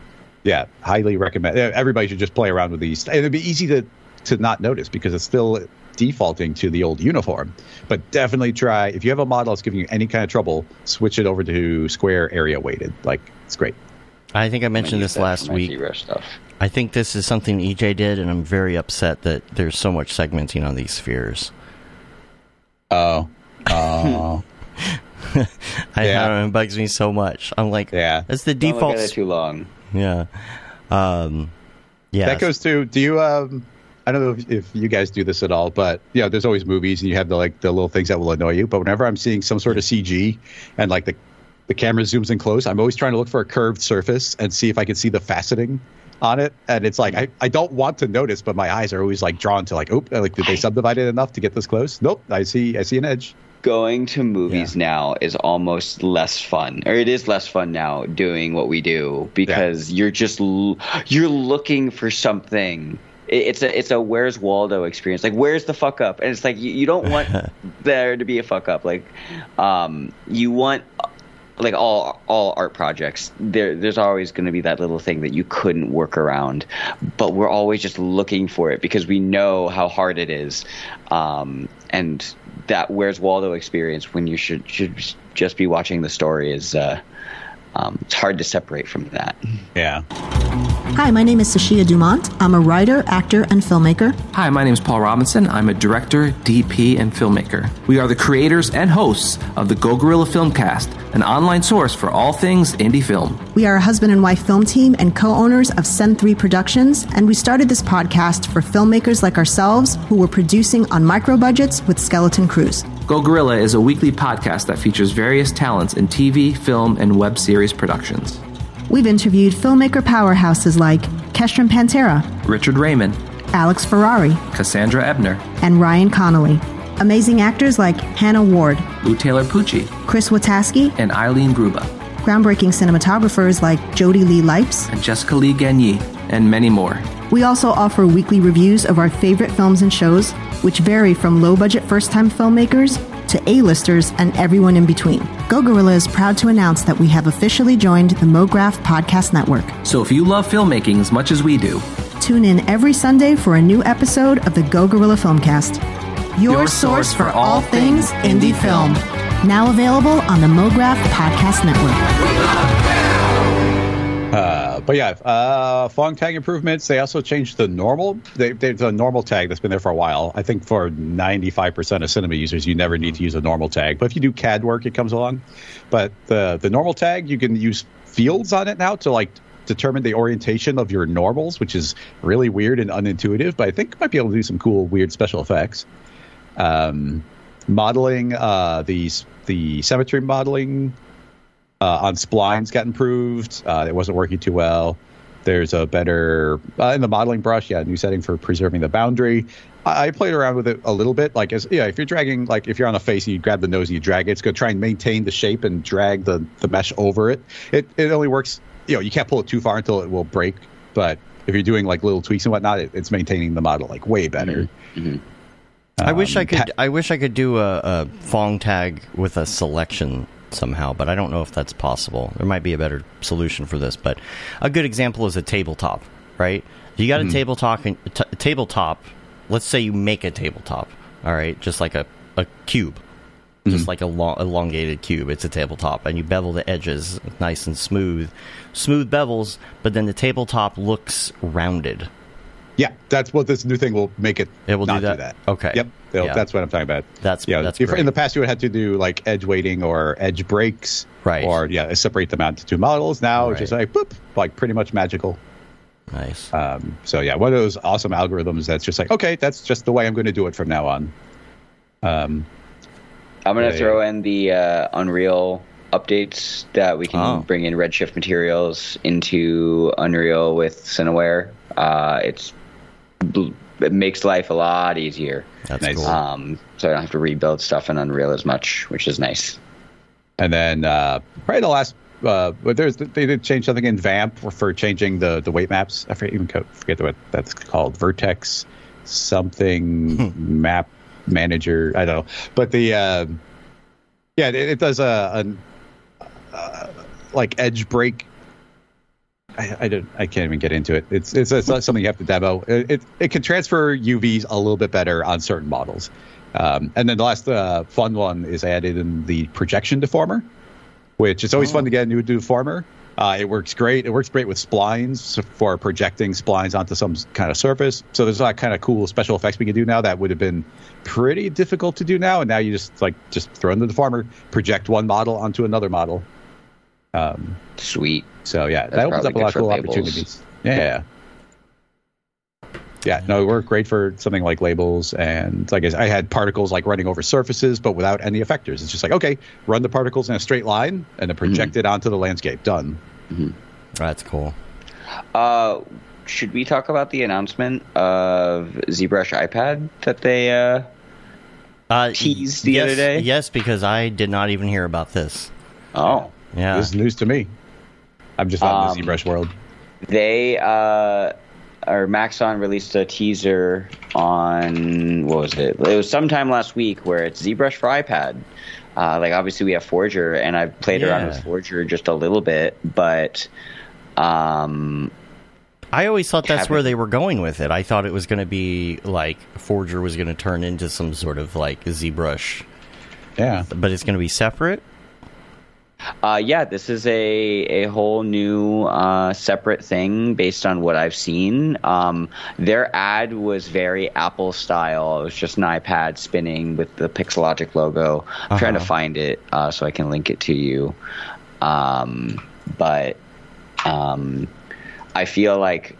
yeah, highly recommend. Eh, everybody should just play around with these, and it'd be easy to to not notice because it's still defaulting to the old uniform. But definitely try if you have a model that's giving you any kind of trouble, switch it over to square area weighted. Like it's great. I think I mentioned this last week. ZBrush stuff. I think this is something EJ did, and I'm very upset that there's so much segmenting on these spheres. Oh, oh, I, Yeah. Don't know, it bugs me so much. I'm like, yeah. that's the Don't default. look at it too long. yeah, um, yeah. That goes to. Do you? Um, I don't know if, if you guys do this at all, but yeah, there's always movies and you have the like the little things that will annoy you. But whenever I'm seeing some sort of CG and like the the camera zooms in close, I'm always trying to look for a curved surface and see if I can see the faceting on it. And it's like I, I don't want to notice, but my eyes are always like drawn to like, oh, like did they subdivide it enough to get this close? Nope, I see I see an edge. Going to movies now is almost less fun, or it is less fun now doing what we do because you're just you're looking for something. It's a it's a where's Waldo experience. Like where's the fuck up? And it's like you, you don't want there to be a fuck up. Like um you want like all all art projects there there's always going to be that little thing that you couldn't work around but we're always just looking for it because we know how hard it is um, and that where's waldo experience when you should should just be watching the story is uh, um, it's hard to separate from that Yeah. Hi, my name is Sashia Dumont. I'm a writer, actor, and filmmaker. Hi, my name is Paul Robinson. I'm a director, DP, and filmmaker. We are the creators and hosts of the Go Gorilla Filmcast, an online source for all things indie film. We are a husband and wife film team and co owners of Sen3 Productions, and we started this podcast for filmmakers like ourselves who were producing on micro budgets with skeleton crews. Go Gorilla is a weekly podcast that features various talents in TV, film, and web series productions. We've interviewed filmmaker powerhouses like Kestrin Pantera, Richard Raymond, Alex Ferrari, Cassandra Ebner, and Ryan Connolly. Amazing actors like Hannah Ward, Lou Taylor Pucci, Chris Wataski, and Eileen Grubba, groundbreaking cinematographers like Jody Lee Lipes. and Jessica Lee Gagné, and many more. We also offer weekly reviews of our favorite films and shows, which vary from low budget first time filmmakers to A-listers and everyone in between. Go Gorilla is proud to announce that we have officially joined the MoGraph Podcast Network. So if you love filmmaking as much as we do, Tune in every Sunday for a new episode of the Go Gorilla Filmcast. Your, Your source source for all things indie indie film. Now available on the MoGraph Podcast Network. Uh, but yeah, uh, Phong tag improvements. They also changed the normal. They, there's a normal tag that's been there for a while. I think for 95% of cinema users, you never need to use a normal tag. But if you do CAD work, it comes along. But the the normal tag, you can use fields on it now to like determine the orientation of your normals, which is really weird and unintuitive. But I think might be able to do some cool, weird special effects. Um, modeling uh, these the symmetry modeling uh, on splines got improved. Uh, it wasn't working too well. There's a better uh, in the modeling brush. Yeah, new setting for preserving the boundary. I, I played around with it a little bit. Like, as yeah, if you're dragging, like if you're on a face and you grab the nose and you drag it, it's going to try and maintain the shape and drag the the mesh over it. It it only works. You know, you can't pull it too far until it will break. But if you're doing like little tweaks and whatnot, it, it's maintaining the model like way better. I wish I Um, could. I wish I could do a, a Phong tag with a selection somehow, but I don't know if that's possible. There might be a better solution for this, but a good example is a tabletop. Right? You got a tabletop. T- tabletop. Let's say you make a tabletop. All right, just like a a cube. just like a long, elongated cube. It's a tabletop, and you bevel the edges nice and smooth, smooth bevels. But then the tabletop looks rounded. Yeah, that's what this new thing will make it. It will not do not that? Okay. Yep. Yeah. That's what I'm talking about. That's- yeah. that's if- great. in the past you would have to do like edge weighting or edge breaks, Right. Or yeah, separate them out into two models. Now it's just like boop, like pretty much magical. Nice. Um, so yeah, one of those awesome algorithms that's just like okay, that's just the way I'm going to do it from now on. Um, I'm gonna Yeah, throw in the uh, Unreal updates that we can Oh. bring in Redshift materials into Unreal with Cineware. Uh, it's it makes life a lot easier. That's nice. cool. Um, so I don't have to rebuild stuff in Unreal as much, which is nice. And then uh, probably the last, uh, but there's they did change something in Vamp for, for changing the the weight maps. I forget, even forget what that's called. Vertex something map manager. I don't know, but the uh, yeah, it, it does a, a uh, like edge break. I, I don't. I can't even get into it. It's it's, it's not something you have to demo. It, it it can transfer UVs a little bit better on certain models. Um, and then the last uh, fun one is added in the projection deformer, which is always fun to get a new deformer. Uh, it works great. It works great with splines for projecting splines onto some kind of surface. So there's a lot of kind of cool special effects we can do now that would have been pretty difficult to do now. And now you just like just throw in the deformer, project one model onto another model. Um, Sweet. so yeah, that opens up a lot of cool labels. opportunities. Yeah. Yeah, no, it worked great for something like labels, and like I, said, I had particles like running over surfaces, but without any effectors. It's just like okay, run the particles in a straight line and then project it onto the landscape. Done. That's cool. Uh, should we talk about the announcement of ZBrush iPad that they? Uh, Uh, Teased the yes, other day? Yes, because I did not even hear about this. oh, Yeah. This is news to me. I'm just not in Um, the ZBrush world. they uh, or Maxon released a teaser on what was it? It was sometime last week where it's ZBrush for iPad. Uh, like obviously we have Forger, and I've played around with Forger just a little bit, but um, I always thought that's where they were going with it. I thought it was going to be like Forger was going to turn into some sort of like ZBrush, Yeah. but it's going to be separate. Uh, yeah, this is a a whole new uh, separate thing based on what I've seen. Um, their ad was very Apple style. It was just an iPad spinning with the Pixologic logo. I'm trying to Uh-huh. find it uh, so I can link it to you. Um, but um, I feel like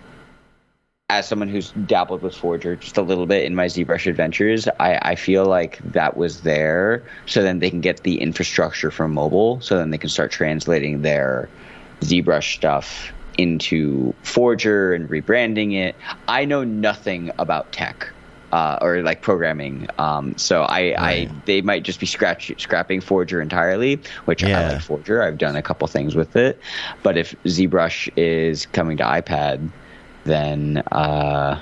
as someone who's dabbled with Forger just a little bit in my ZBrush adventures, I, I feel like that was there so then they can get the infrastructure from mobile, so then they can start translating their ZBrush stuff into Forger and rebranding it. I know nothing about tech. Uh, or like programming, um, so I, I they might just be scratch, scrapping Forger entirely, which I like Forger. I've done a couple things with it, but if ZBrush is coming to iPad, then uh,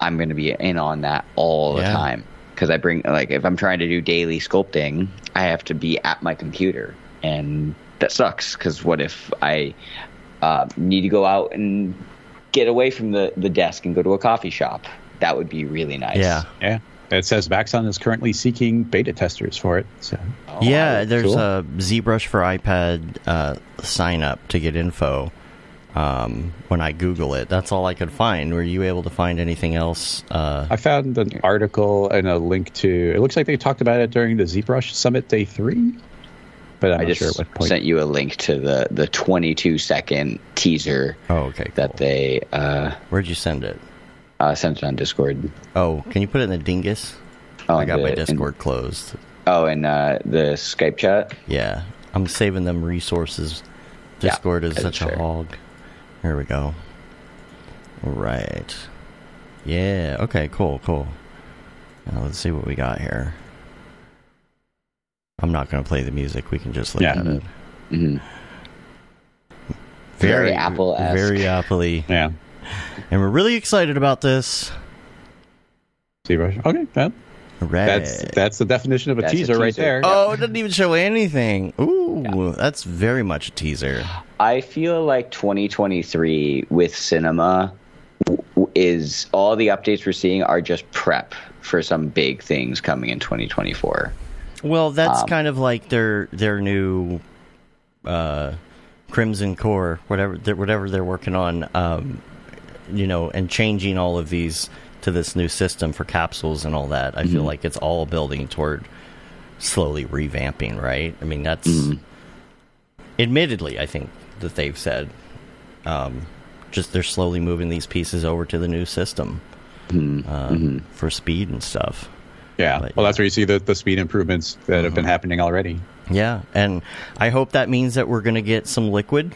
I'm going to be in on that all the Yeah. time because I bring like if I'm trying to do daily sculpting, I have to be at my computer, and that sucks because what if I uh, need to go out and get away from the the desk and go to a coffee shop? That would be really nice. Yeah. Yeah. It says Maxon is currently seeking beta testers for it. So Oh, yeah, there's cool. a ZBrush for iPad uh, sign up to get info. Um, when I Google it, that's all I could find. Were you able to find anything else? Uh, I found an article and a link to. It looks like they talked about it during the ZBrush Summit Day Three, but I'm I not just sure at what point. sent you a link to the the 22 second teaser oh, okay. that cool. they uh, Where'd you send it? uh, sent it on Discord. Oh, can you put it in the dingus? Oh, I got the- my in- Discord closed. Oh, and uh, the Skype chat. Yeah, I'm saving them resources. Yeah, Discord is that is such a hog. Here we go. Right. Yeah. Okay. Cool. Cool. Now let's see what we got here. I'm not going to play the music. We can just look Yeah. at it. hmm Very Apple-esque. Very Apple-y. yeah, And we're really excited about this. ZBrush. Okay, well, Right. that's that's the definition of a That's a teaser, right there. Oh, it doesn't even show anything. Ooh, that's very much a teaser. I feel like 2023 with cinema is all the updates we're seeing are just prep for some big things coming in 2024. Well, that's Um, kind of like their their new uh, Crimson Core, whatever they're, whatever they're working on, um, you know, and changing all of these to this new system for capsules and all that. I Mm-hmm. feel like it's all building toward slowly revamping, right? I mean, that's Mm-hmm. admittedly, I think that they've said um, just they're slowly moving these pieces over to the new system Mm-hmm. um, for speed and stuff. Yeah. But, well, yeah. that's where you see the, the speed improvements that have been happening already. Yeah, and I hope that means that we're going to get some liquid.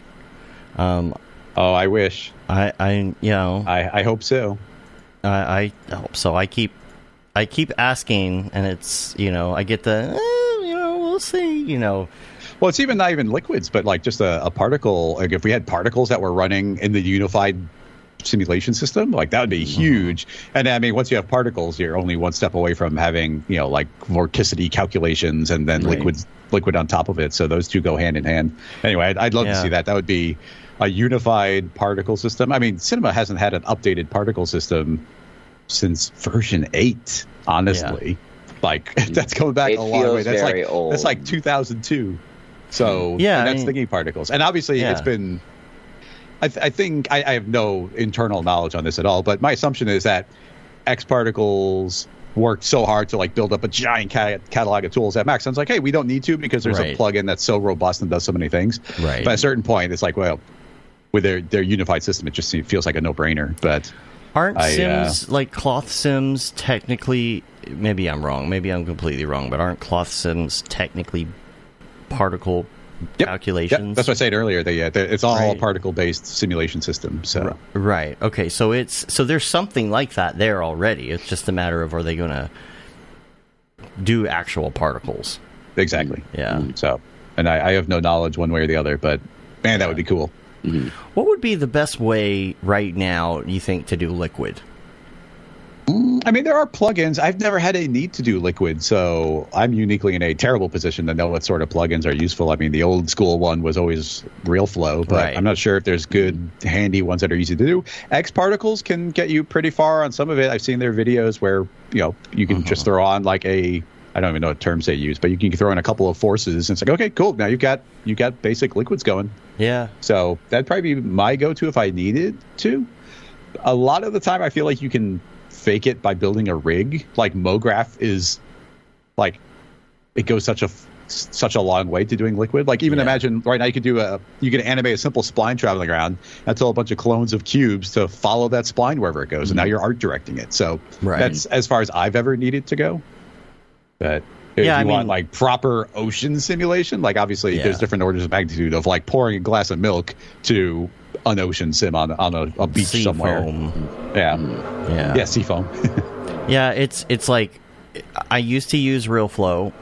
Um, Oh, I wish. I, I, you know, I, I hope so. I, I hope so. I keep, I keep asking, and it's, you know, I get the, eh, you know, we'll see, you know, Well, it's even not even liquids, but like just a, a particle. Like if we had particles that were running in the unified simulation system, like that would be Mm-hmm. huge. And I mean, once you have particles, you're only one step away from having you know like vorticity calculations and then Right. liquid liquid on top of it. So those two go hand in hand. Anyway, I'd, I'd love Yeah. to see that. That would be a unified particle system. I mean, cinema hasn't had an updated particle system since version eight. Honestly, like that's going back It a long way. That's like old. that's like 2002. So Yeah, and I that's mean- thinking particles, and obviously Yeah. it's been. I, th- I think I, I have no internal knowledge on this at all, but my assumption is that X particles worked so hard to like build up a giant ca- catalog of tools at Max. I was like, hey, we don't need to because there's Right. a plugin that's so robust and does so many things. Right. But at a certain point, it's like, well, with their their unified system, it just seems- feels like a no brainer. But aren't I, uh, Sims like cloth Sims technically? Maybe I'm wrong. Maybe I'm completely wrong. But aren't cloth Sims technically particle Yep. calculations? yeah, that's what I said earlier. They, uh, they, it's all Right. particle based simulation system. So Right. Okay. So it's so there's something like that there already. It's just a matter of are they going to do actual particles? exactly. Yeah. So, and I, I have no knowledge one way or the other, but man, that would be cool. What would be the best way right now? You think to do liquid? I mean, there are plugins. I've never had a need to do liquid, so I'm uniquely in a terrible position to know what sort of plugins are useful. I mean, the old school one was always RealFlow, but Right. I'm not sure if there's good, handy ones that are easy to do. X particles can get you pretty far on some of it. I've seen their videos where you know you can just uh-huh. throw on like a I don't even know what terms they use, but you can throw in a couple of forces, and it's like, okay, cool. Now you've got you got basic liquids going. Yeah. So that'd probably be my go-to if I needed to. A lot of the time, I feel like you can fake it by building a rig. Like MoGraph is like it goes such a such a long way to doing liquid. Like even Yeah. imagine right now you could do a you could animate a simple spline traveling around and tell a bunch of clones of cubes to follow that spline wherever it goes, and now mm-hmm. you're art directing it. So Right. that's as far as I've ever needed to go. But if Yeah, you I want mean- like proper ocean simulation, like obviously Yeah. there's different orders of magnitude of like pouring a glass of milk to an ocean sim on on a, a beach Sea somewhere. foam. Yeah, Yeah. yeah, sea foam. Yeah, it's it's like I used to use Real Flow,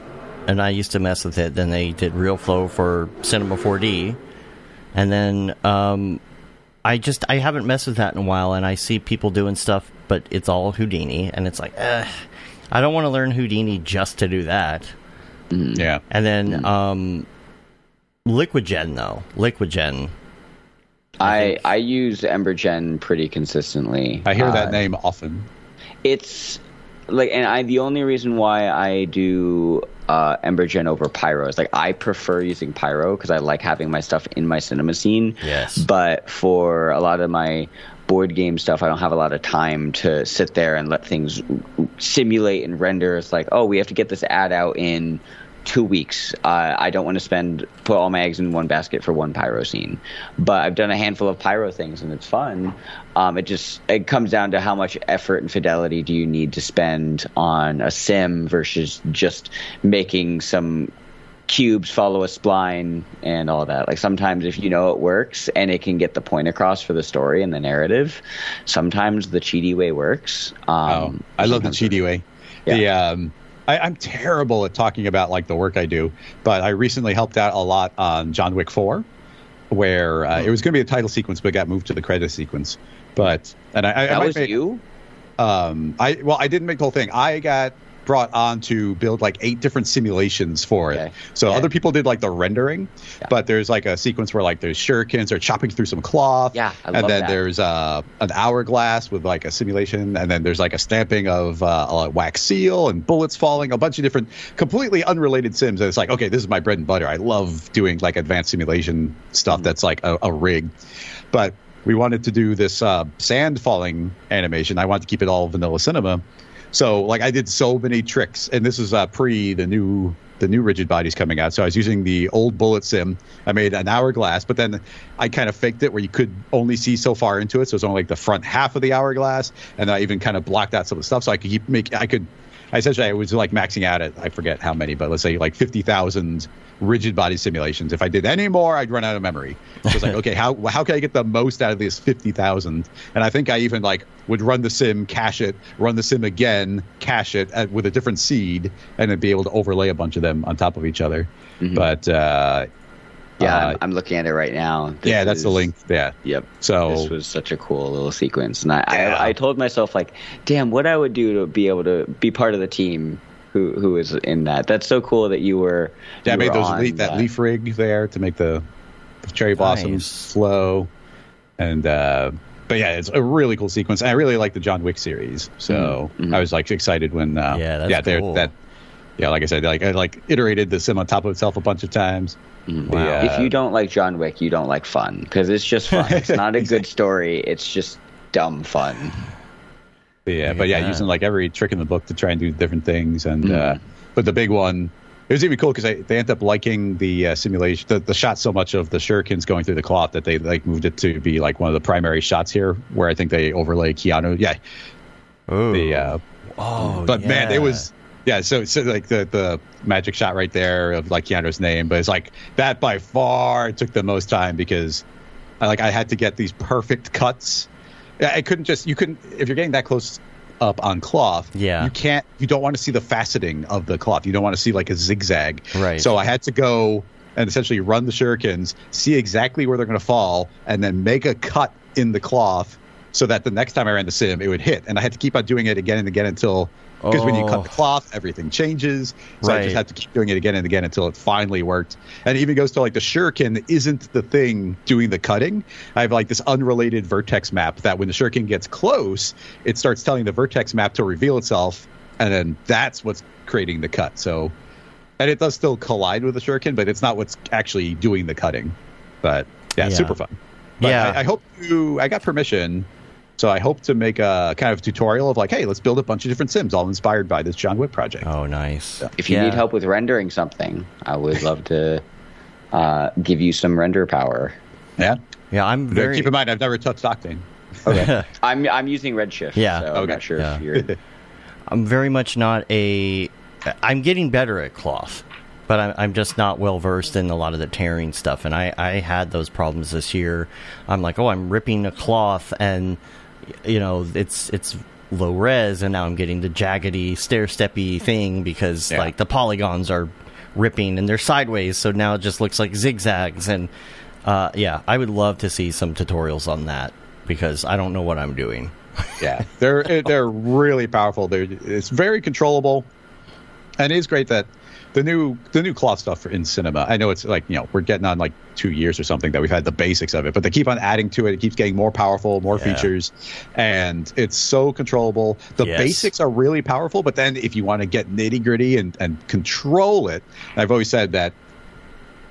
and I used to mess with it. Then they did Real Flow for Cinema 4D, and then um, I just I haven't messed with that in a while. And I see people doing stuff, but it's all Houdini, and it's like, eh, I don't want to learn Houdini just to do that. yeah, And then um, Gen though, LiquidGen. I I use Embergen pretty consistently. I hear Uh, that name often. It's like, and I the only reason why I do uh, Embergen over Pyro is like I prefer using Pyro because I like having my stuff in my cinema scene. Yes. But for a lot of my board game stuff, I don't have a lot of time to sit there and let things simulate and render. It's like, oh, we have to get this ad out in two weeks. Uh, I don't want to spend put all my eggs in one basket for one pyro scene. But I've done a handful of pyro things and it's fun. Um, it just it comes down to how much effort and fidelity do you need to spend on a sim versus just making some cubes follow a spline and all that. Like sometimes if you know it works and it can get the point across for the story and the narrative, sometimes the cheaty way works. Oh, Um, I love the cheaty way. The um, I, I'm terrible at talking about like the work I do, but I recently helped out a lot on John Wick Four, where uh, it was going to be a title sequence, but got moved to the credit sequence. But and I, I, I That might was make- you. Um, I well, I didn't make the whole thing. I got brought on to build like eight different simulations for it. So other people did like the rendering, Yeah. but there's like a sequence where like there's shurikens are chopping through some cloth. Yeah, I and then that. there's uh, an hourglass with like a simulation, and then there's like a stamping of uh, a wax seal and bullets falling, a bunch of different completely unrelated sims. And it's like, okay, this is my bread and butter. I love doing like advanced simulation stuff Mm-hmm. that's like a, a rig, but we wanted to do this uh, sand falling animation. I wanted to keep it all vanilla cinema. So like I did so many tricks, and this is uh, pre the new the new rigid bodies coming out. So I was using the old bullet sim. I made an hourglass, but then I kind of faked it where you could only see so far into it. So it was only like the front half of the hourglass, and I even kind of blocked out some of the stuff so I could keep make I could. I essentially I was like maxing out at I forget how many, but let's say like fifty thousand rigid body simulations. If I did any more, I'd run out of memory. So it's like, okay, how how can I get the most out of this fifty thousand? And I think I even like would run the sim, cache it, run the sim again, cache it at, with a different seed, and then be able to overlay a bunch of them on top of each other. But uh, Yeah, uh, I'm, I'm looking at it right now. This yeah, that's the link. Yeah. Yep. So this was such a cool little sequence, and I, Yeah. I, I told myself like, damn, what I would do to be able to be part of the team who who is in that. That's so cool that you were. Yeah, I made were those on leaf, that leaf rig there to make the, the cherry blossoms Nice. flow, and uh, but yeah, it's a really cool sequence. And I really like the John Wick series, so Mhm. I was like excited when uh, Yeah, that's yeah, cool. that yeah, like I said, like I like iterated the sim on top of itself a bunch of times. Mhm. The, uh, if you don't like John Wick, you don't like fun because it's just fun. It's not a good story. It's just dumb fun. Yeah, but yeah, Yeah. using like every trick in the book to try and do different things, and uh, Mhm. but the big one. It was even cool because they end up liking the uh, simulation, the, the shot so much of the shurikens going through the cloth that they like moved it to be like one of the primary shots here, where I think they overlay Keanu. Yeah, Oh, the uh, oh, but man, it was yeah. So, so like the the magic shot right there of like Keanu's name, but it's like that by far took the most time because I, like I had to get these perfect cuts. I couldn't just you couldn't if you're getting that close up on cloth. Yeah. you can't. You don't want to see the faceting of the cloth. You don't want to see like a zigzag. Right. So I had to go and essentially run the shurikens, see exactly where they're going to fall, and then make a cut in the cloth so that the next time I ran the sim, it would hit. And I had to keep on doing it again and again until because when you Oh. cut the oh. cloth, everything changes. So I just had to keep doing it again and again until it finally worked. And it even goes to like the shuriken isn't the thing doing the cutting. I have like this unrelated vertex map that when the shuriken gets close, it starts telling the vertex map to reveal itself, and then that's what's creating the cut. So, and it does still collide with the shuriken, but it's not what's actually doing the cutting. But yeah, Yeah. super fun. But Yeah. I, I hope you. I got permission. So I hope to make a kind of tutorial of like, hey, let's build a bunch of different sims, all inspired by this John Wick project. Oh, nice. If you Yeah. need help with rendering something, I would love to uh, give you some render power. Yeah. yeah, I'm But very. Keep in mind, I've never touched Octane. Okay. I'm I'm using Redshift. Yeah. So I'm Okay. not sure Yeah. if you're. I'm very much not a. I'm getting better at cloth, but I'm, I'm just not well versed in a lot of the tearing stuff. And I, I had those problems this year. I'm like, oh, I'm ripping a cloth, and you know, it's it's low res, and now I'm getting the jaggedy, stair steppy thing because Yeah. like the polygons are ripping and they're sideways, so now it just looks like zigzags. And uh, yeah, I would love to see some tutorials on that because I don't know what I'm doing. yeah, they're they're really powerful. They're it's very controllable, and it is great that the new the new cloth stuff in cinema. I know it's like you know we're getting on like two years or something that we've had the basics of it, but they keep on adding to it. It keeps getting more powerful, more Yeah. features, and it's so controllable. The Yes. basics are really powerful, but then if you want to get nitty gritty and and control it, I've always said that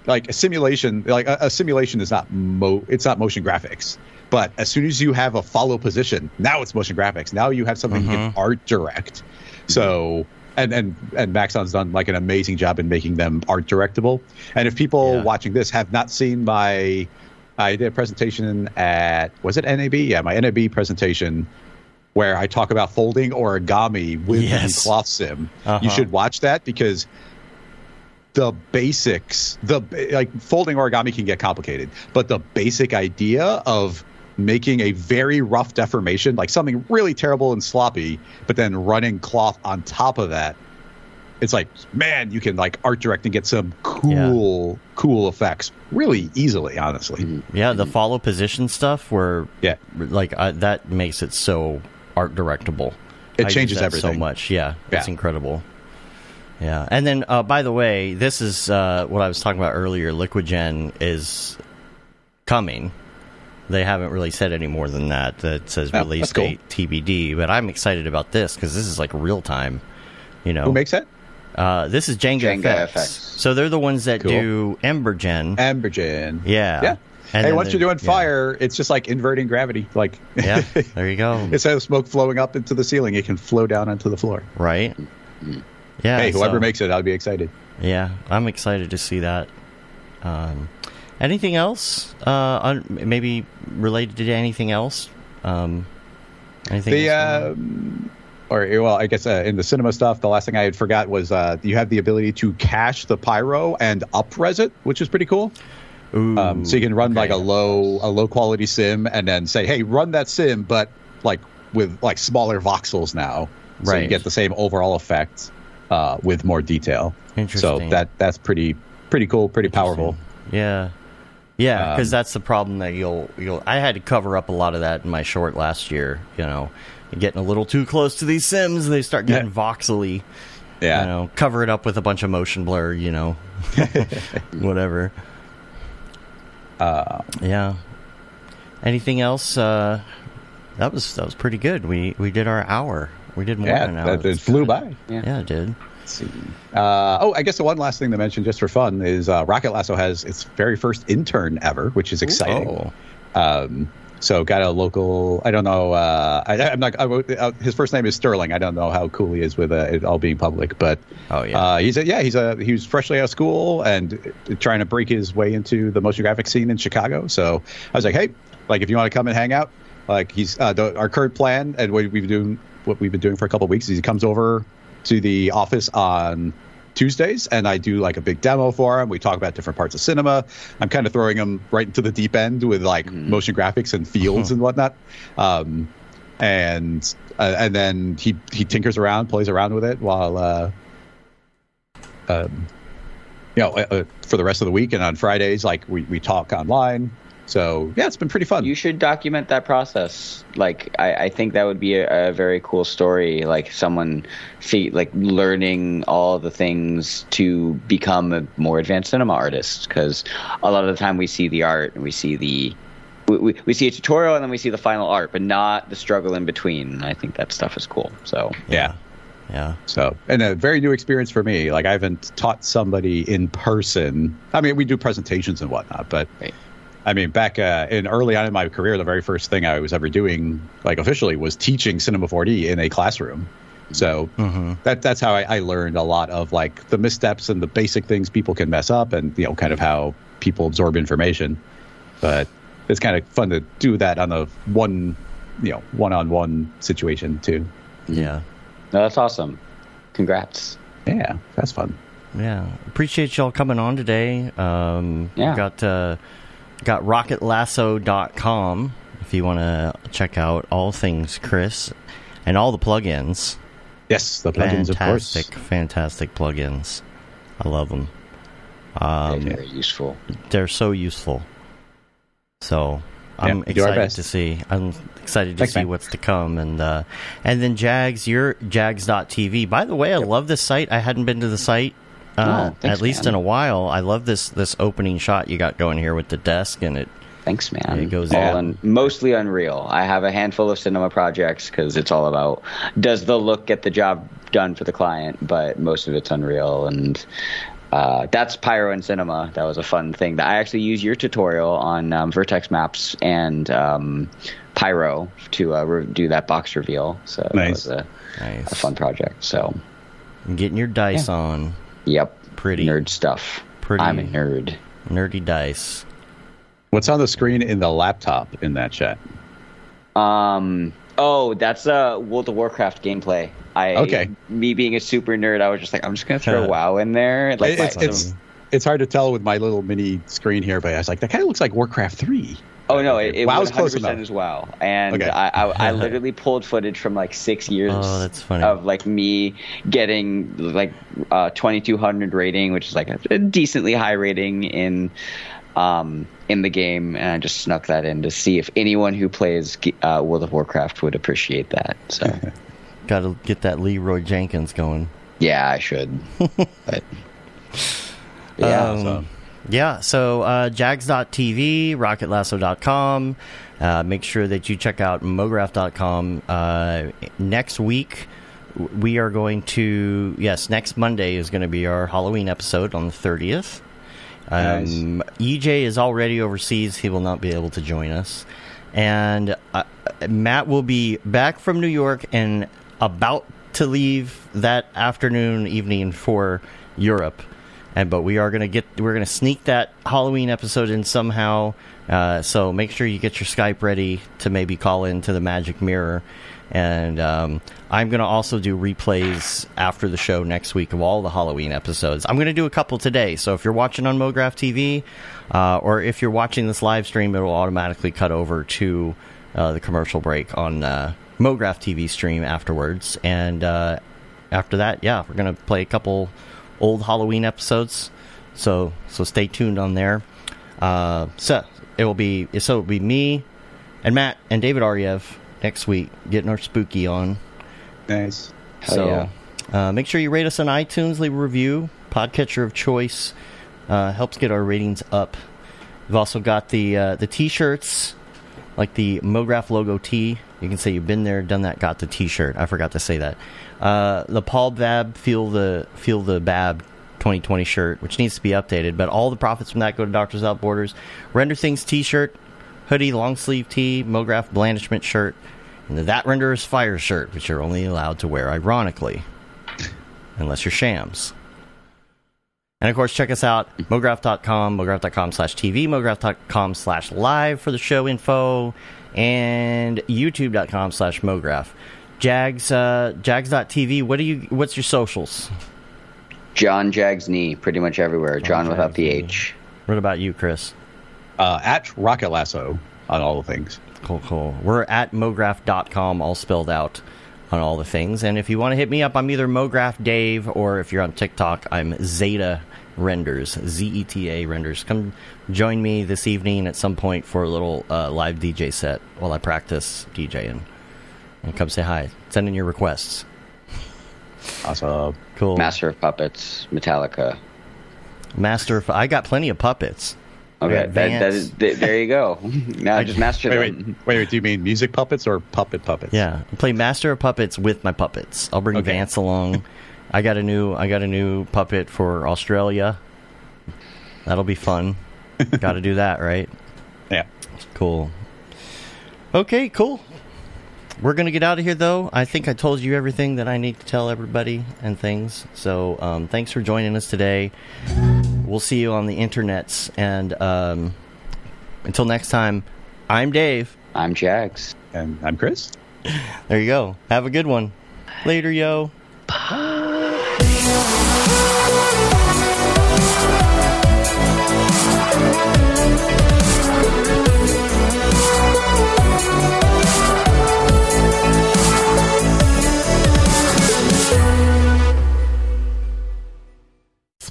like a simulation like a, a simulation is not mo it's not motion graphics but as soon as you have a follow position now it's motion graphics now you have something you can mm-hmm. art direct so and and and maxon's done like an amazing job in making them art directable and if people Yeah. watching this have not seen my i did a presentation at was it nab yeah my nab presentation where I talk about folding origami with Yes. cloth sim. Uh-huh. You should watch that because the basics, the like folding origami can get complicated, but the basic idea of making a very rough deformation, like something really terrible and sloppy, but then running cloth on top of that, it's like, man, you can like art direct and get some cool, cool effects really easily, honestly. Yeah, the follow position stuff where Yeah. like I, that makes it so art directable. It I changes everything. so much. Yeah, Yeah. it's incredible. Yeah, and then uh, by the way, this is uh, what I was talking about earlier. Liquid Gen is coming. They haven't really said any more than that. That says Oh, release cool. date TBD. But I'm excited about this because this is like real time. You know, Who makes that? uh, this is Janga, Janga FX. FX. So they're the ones that Cool. do Embergen. Embergen. Yeah. Yeah. And hey, once you're doing yeah. fire, it's just like inverting gravity. Like, yeah, there you go. instead of smoke flowing up into the ceiling, it can flow down onto the floor. right? Yeah. hey, whoever so- makes it, I'll be excited. Yeah, I'm excited to see that. Um, anything else? Uh, un- maybe related to anything else? Um, anything? The else? um, or well, I guess uh, in the cinema stuff, the last thing I had forgot was uh, you have the ability to cache the pyro and upres it, which is pretty cool. Ooh, Um, so you can run okay. like a low a low quality sim and then say, hey, run that sim, but like with like smaller voxels now, so you get the same overall effect uh, with more detail. So that that's pretty pretty cool, pretty powerful. Yeah, yeah, because Um, that's the problem that you'll you'll. I had to cover up a lot of that in my short last year. You know, getting a little too close to these sims, they start getting Yeah. voxely. Yeah. You know, cover it up with a bunch of motion blur. You know, whatever. Uh, Yeah. Anything else? Uh, that was that was pretty good. We we did our hour. We did more yeah, than an hour. it flew by. Yeah, it did. Let's see. Uh, oh, I guess the one last thing to mention, just for fun, is uh, Rocket Lasso has its very first intern ever, which is exciting. Oh, Um, so got a local. I don't know. Uh, I, I'm not. I, uh, his first name is Sterling. I don't know how cool he is with uh, it all being public, but Oh, yeah. uh, he's a, yeah. He's a he was freshly out of school and trying to break his way into the motion graphic scene in Chicago. So I was like, hey, like if you want to come and hang out, like he's uh, the, our current plan and what we've been doing, what we've been doing for a couple of weeks is he comes over to the office on Tuesdays, and I do like a big demo for him. We talk about different parts of cinema. I'm kind of throwing him right into the deep end with like motion graphics and fields and whatnot. Um, and uh, and then he he tinkers around, plays around with it while uh, um, you know uh, uh, for the rest of the week. And on Fridays, like we we talk online. So yeah, it's been pretty fun. You should document that process. Like, I, I think that would be a, a very cool story. Like someone, fe- like learning all the things to become a more advanced cinema artist. Because a lot of the time we see the art and we see the, we, we, we see a tutorial and then we see the final art, but not the struggle in between. And I think that stuff is cool. So yeah. yeah. So, and a very new experience for me. Like, I haven't taught somebody in person. I mean, we do presentations and whatnot, but Right. I mean, back uh, in early on in my career, the very first thing I was ever doing, like officially, was teaching Cinema 4D in a classroom. So that that's how I, I learned a lot of like the missteps and the basic things people can mess up, and you know, kind of how people absorb information. But it's kind of fun to do that on a one, you know, one-on-one situation too. Yeah. no, that's awesome. Congrats. Yeah, that's fun. Yeah, appreciate y'all coming on today. Um, Yeah. got uh, got rocketlasso.com if you want to check out all things Chris and all the plugins. Yes, the plugins, of course. Fantastic, fantastic plugins. I love them. Um, very useful. they're so useful. So I'm Yeah, we do our excited to see. I'm excited to Thanks, see man. what's to come, and uh, and then Jags, your Jags.tv. By the way, I love this site. I hadn't been to the site uh, Oh, thanks, at least man. in a while. I love this this opening shot you got going here with the desk, and it Thanks, man. It goes all in. un- mostly Unreal. I have a handful of cinema projects because it's all about does the look get the job done for the client, but most of it's Unreal and. Uh, that's Pyro and Cinema. That was a fun thing. That I actually used your tutorial on um, Vertex Maps and um, Pyro to uh, re- do that box reveal. So that was a, nice. a fun project. So, Getting your dice on, yep, Pretty. nerd stuff. Pretty. I'm a nerd. nerdy dice. What's on the screen in the laptop in that chat? Um. Oh, that's uh World of Warcraft gameplay. I Okay. Me being a super nerd, I was just like, I'm just gonna throw Uh, WoW in there. Like, it's, it's it's hard to tell with my little mini screen here, but I was like, that kind of looks like Warcraft three. Oh no, it, it WoW's 100% close enough. is WoW, and Okay. I, I I literally pulled footage from like six years. Oh, that's funny. Of like me getting like uh 2200 rating, which is like a, a decently high rating in. Um, in the game, and I just snuck that in to see if anyone who plays uh, World of Warcraft would appreciate that. So, got to get that Leroy Jenkins going. Yeah, I should. but yeah, Um, So, Yeah, so uh, jags.tv, rocketlasso.com. Uh, make sure that you check out mograph.com. Uh, next week, we are going to, yes, next Monday is going to be our Halloween episode on the 30th. Um, EJ is already overseas. He will not be able to join us. And uh, Matt will be back from New York and about to leave that afternoon, evening for Europe. And but we are gonna get we're gonna sneak that Halloween episode in somehow. Uh, so make sure you get your Skype ready to maybe call into the Magic Mirror. And um, I'm going to also do replays after the show next week of all the Halloween episodes. I'm going to do a couple today. So if you're watching on MoGraph TV, uh, or if you're watching this live stream, it will automatically cut over to uh, the commercial break on uh, MoGraph TV stream afterwards. And uh, after that, yeah, we're going to play a couple old Halloween episodes. So so stay tuned on there. Uh, so it will be so it will be me and Matt and David Ariew next week getting our spooky on. nice. Hell so yeah. uh, make sure you rate us on iTunes, leave a review, podcatcher of choice. Uh, helps get our ratings up. We've also got the uh, the t-shirts, like the MoGraph logo T. You can say you've been there, done that, got the t-shirt. I forgot to say that. Uh, the Paul Babb feel the feel the Babb 2020 shirt, which needs to be updated. But all the profits from that go to Doctors Without Borders. Render Things t-shirt, hoodie, long sleeve tee, MoGraph blandishment shirt, and the That Render's Fire shirt, which you're only allowed to wear ironically, unless you're shams. And of course, check us out, mograph.com, mograph.com slash TV, mograph.com slash live for the show info, and youtube.com slash mograph. Jags, uh, jags.tv, what do you, what's your socials? John Jags knee, pretty much everywhere. John without the. H. What about you, Chris? Uh, at Rocket Lasso on all the things. Cool, cool. We're at mograph.com, all spelled out on all the things. And if you want to hit me up, I'm either Mograph Dave, or if you're on TikTok, I'm Zeta Renders, Z E T A Renders. Come join me this evening at some point for a little uh, live DJ set while I practice DJing. And come say hi. Send in your requests. Awesome. Cool. Master of Puppets, Metallica. Master of, I got plenty of puppets. Okay, that, that Vance. is, th- there you go. now just master Wait, wait, them. wait, wait. Do you mean music puppets or puppet puppets? Yeah, I play Master of Puppets with my puppets. I'll bring Okay. Vance along. I got a new I got a new puppet for Australia. That'll be fun. got to do that, right? Yeah. Cool. Okay, cool. We're gonna get out of here, though. I think I told you everything that I need to tell everybody and things. So, um, thanks for joining us today. We'll see you on the internets, and um, until next time, I'm Dave. I'm Jags. And I'm Chris. There you go. Have a good one. Later, yo. It's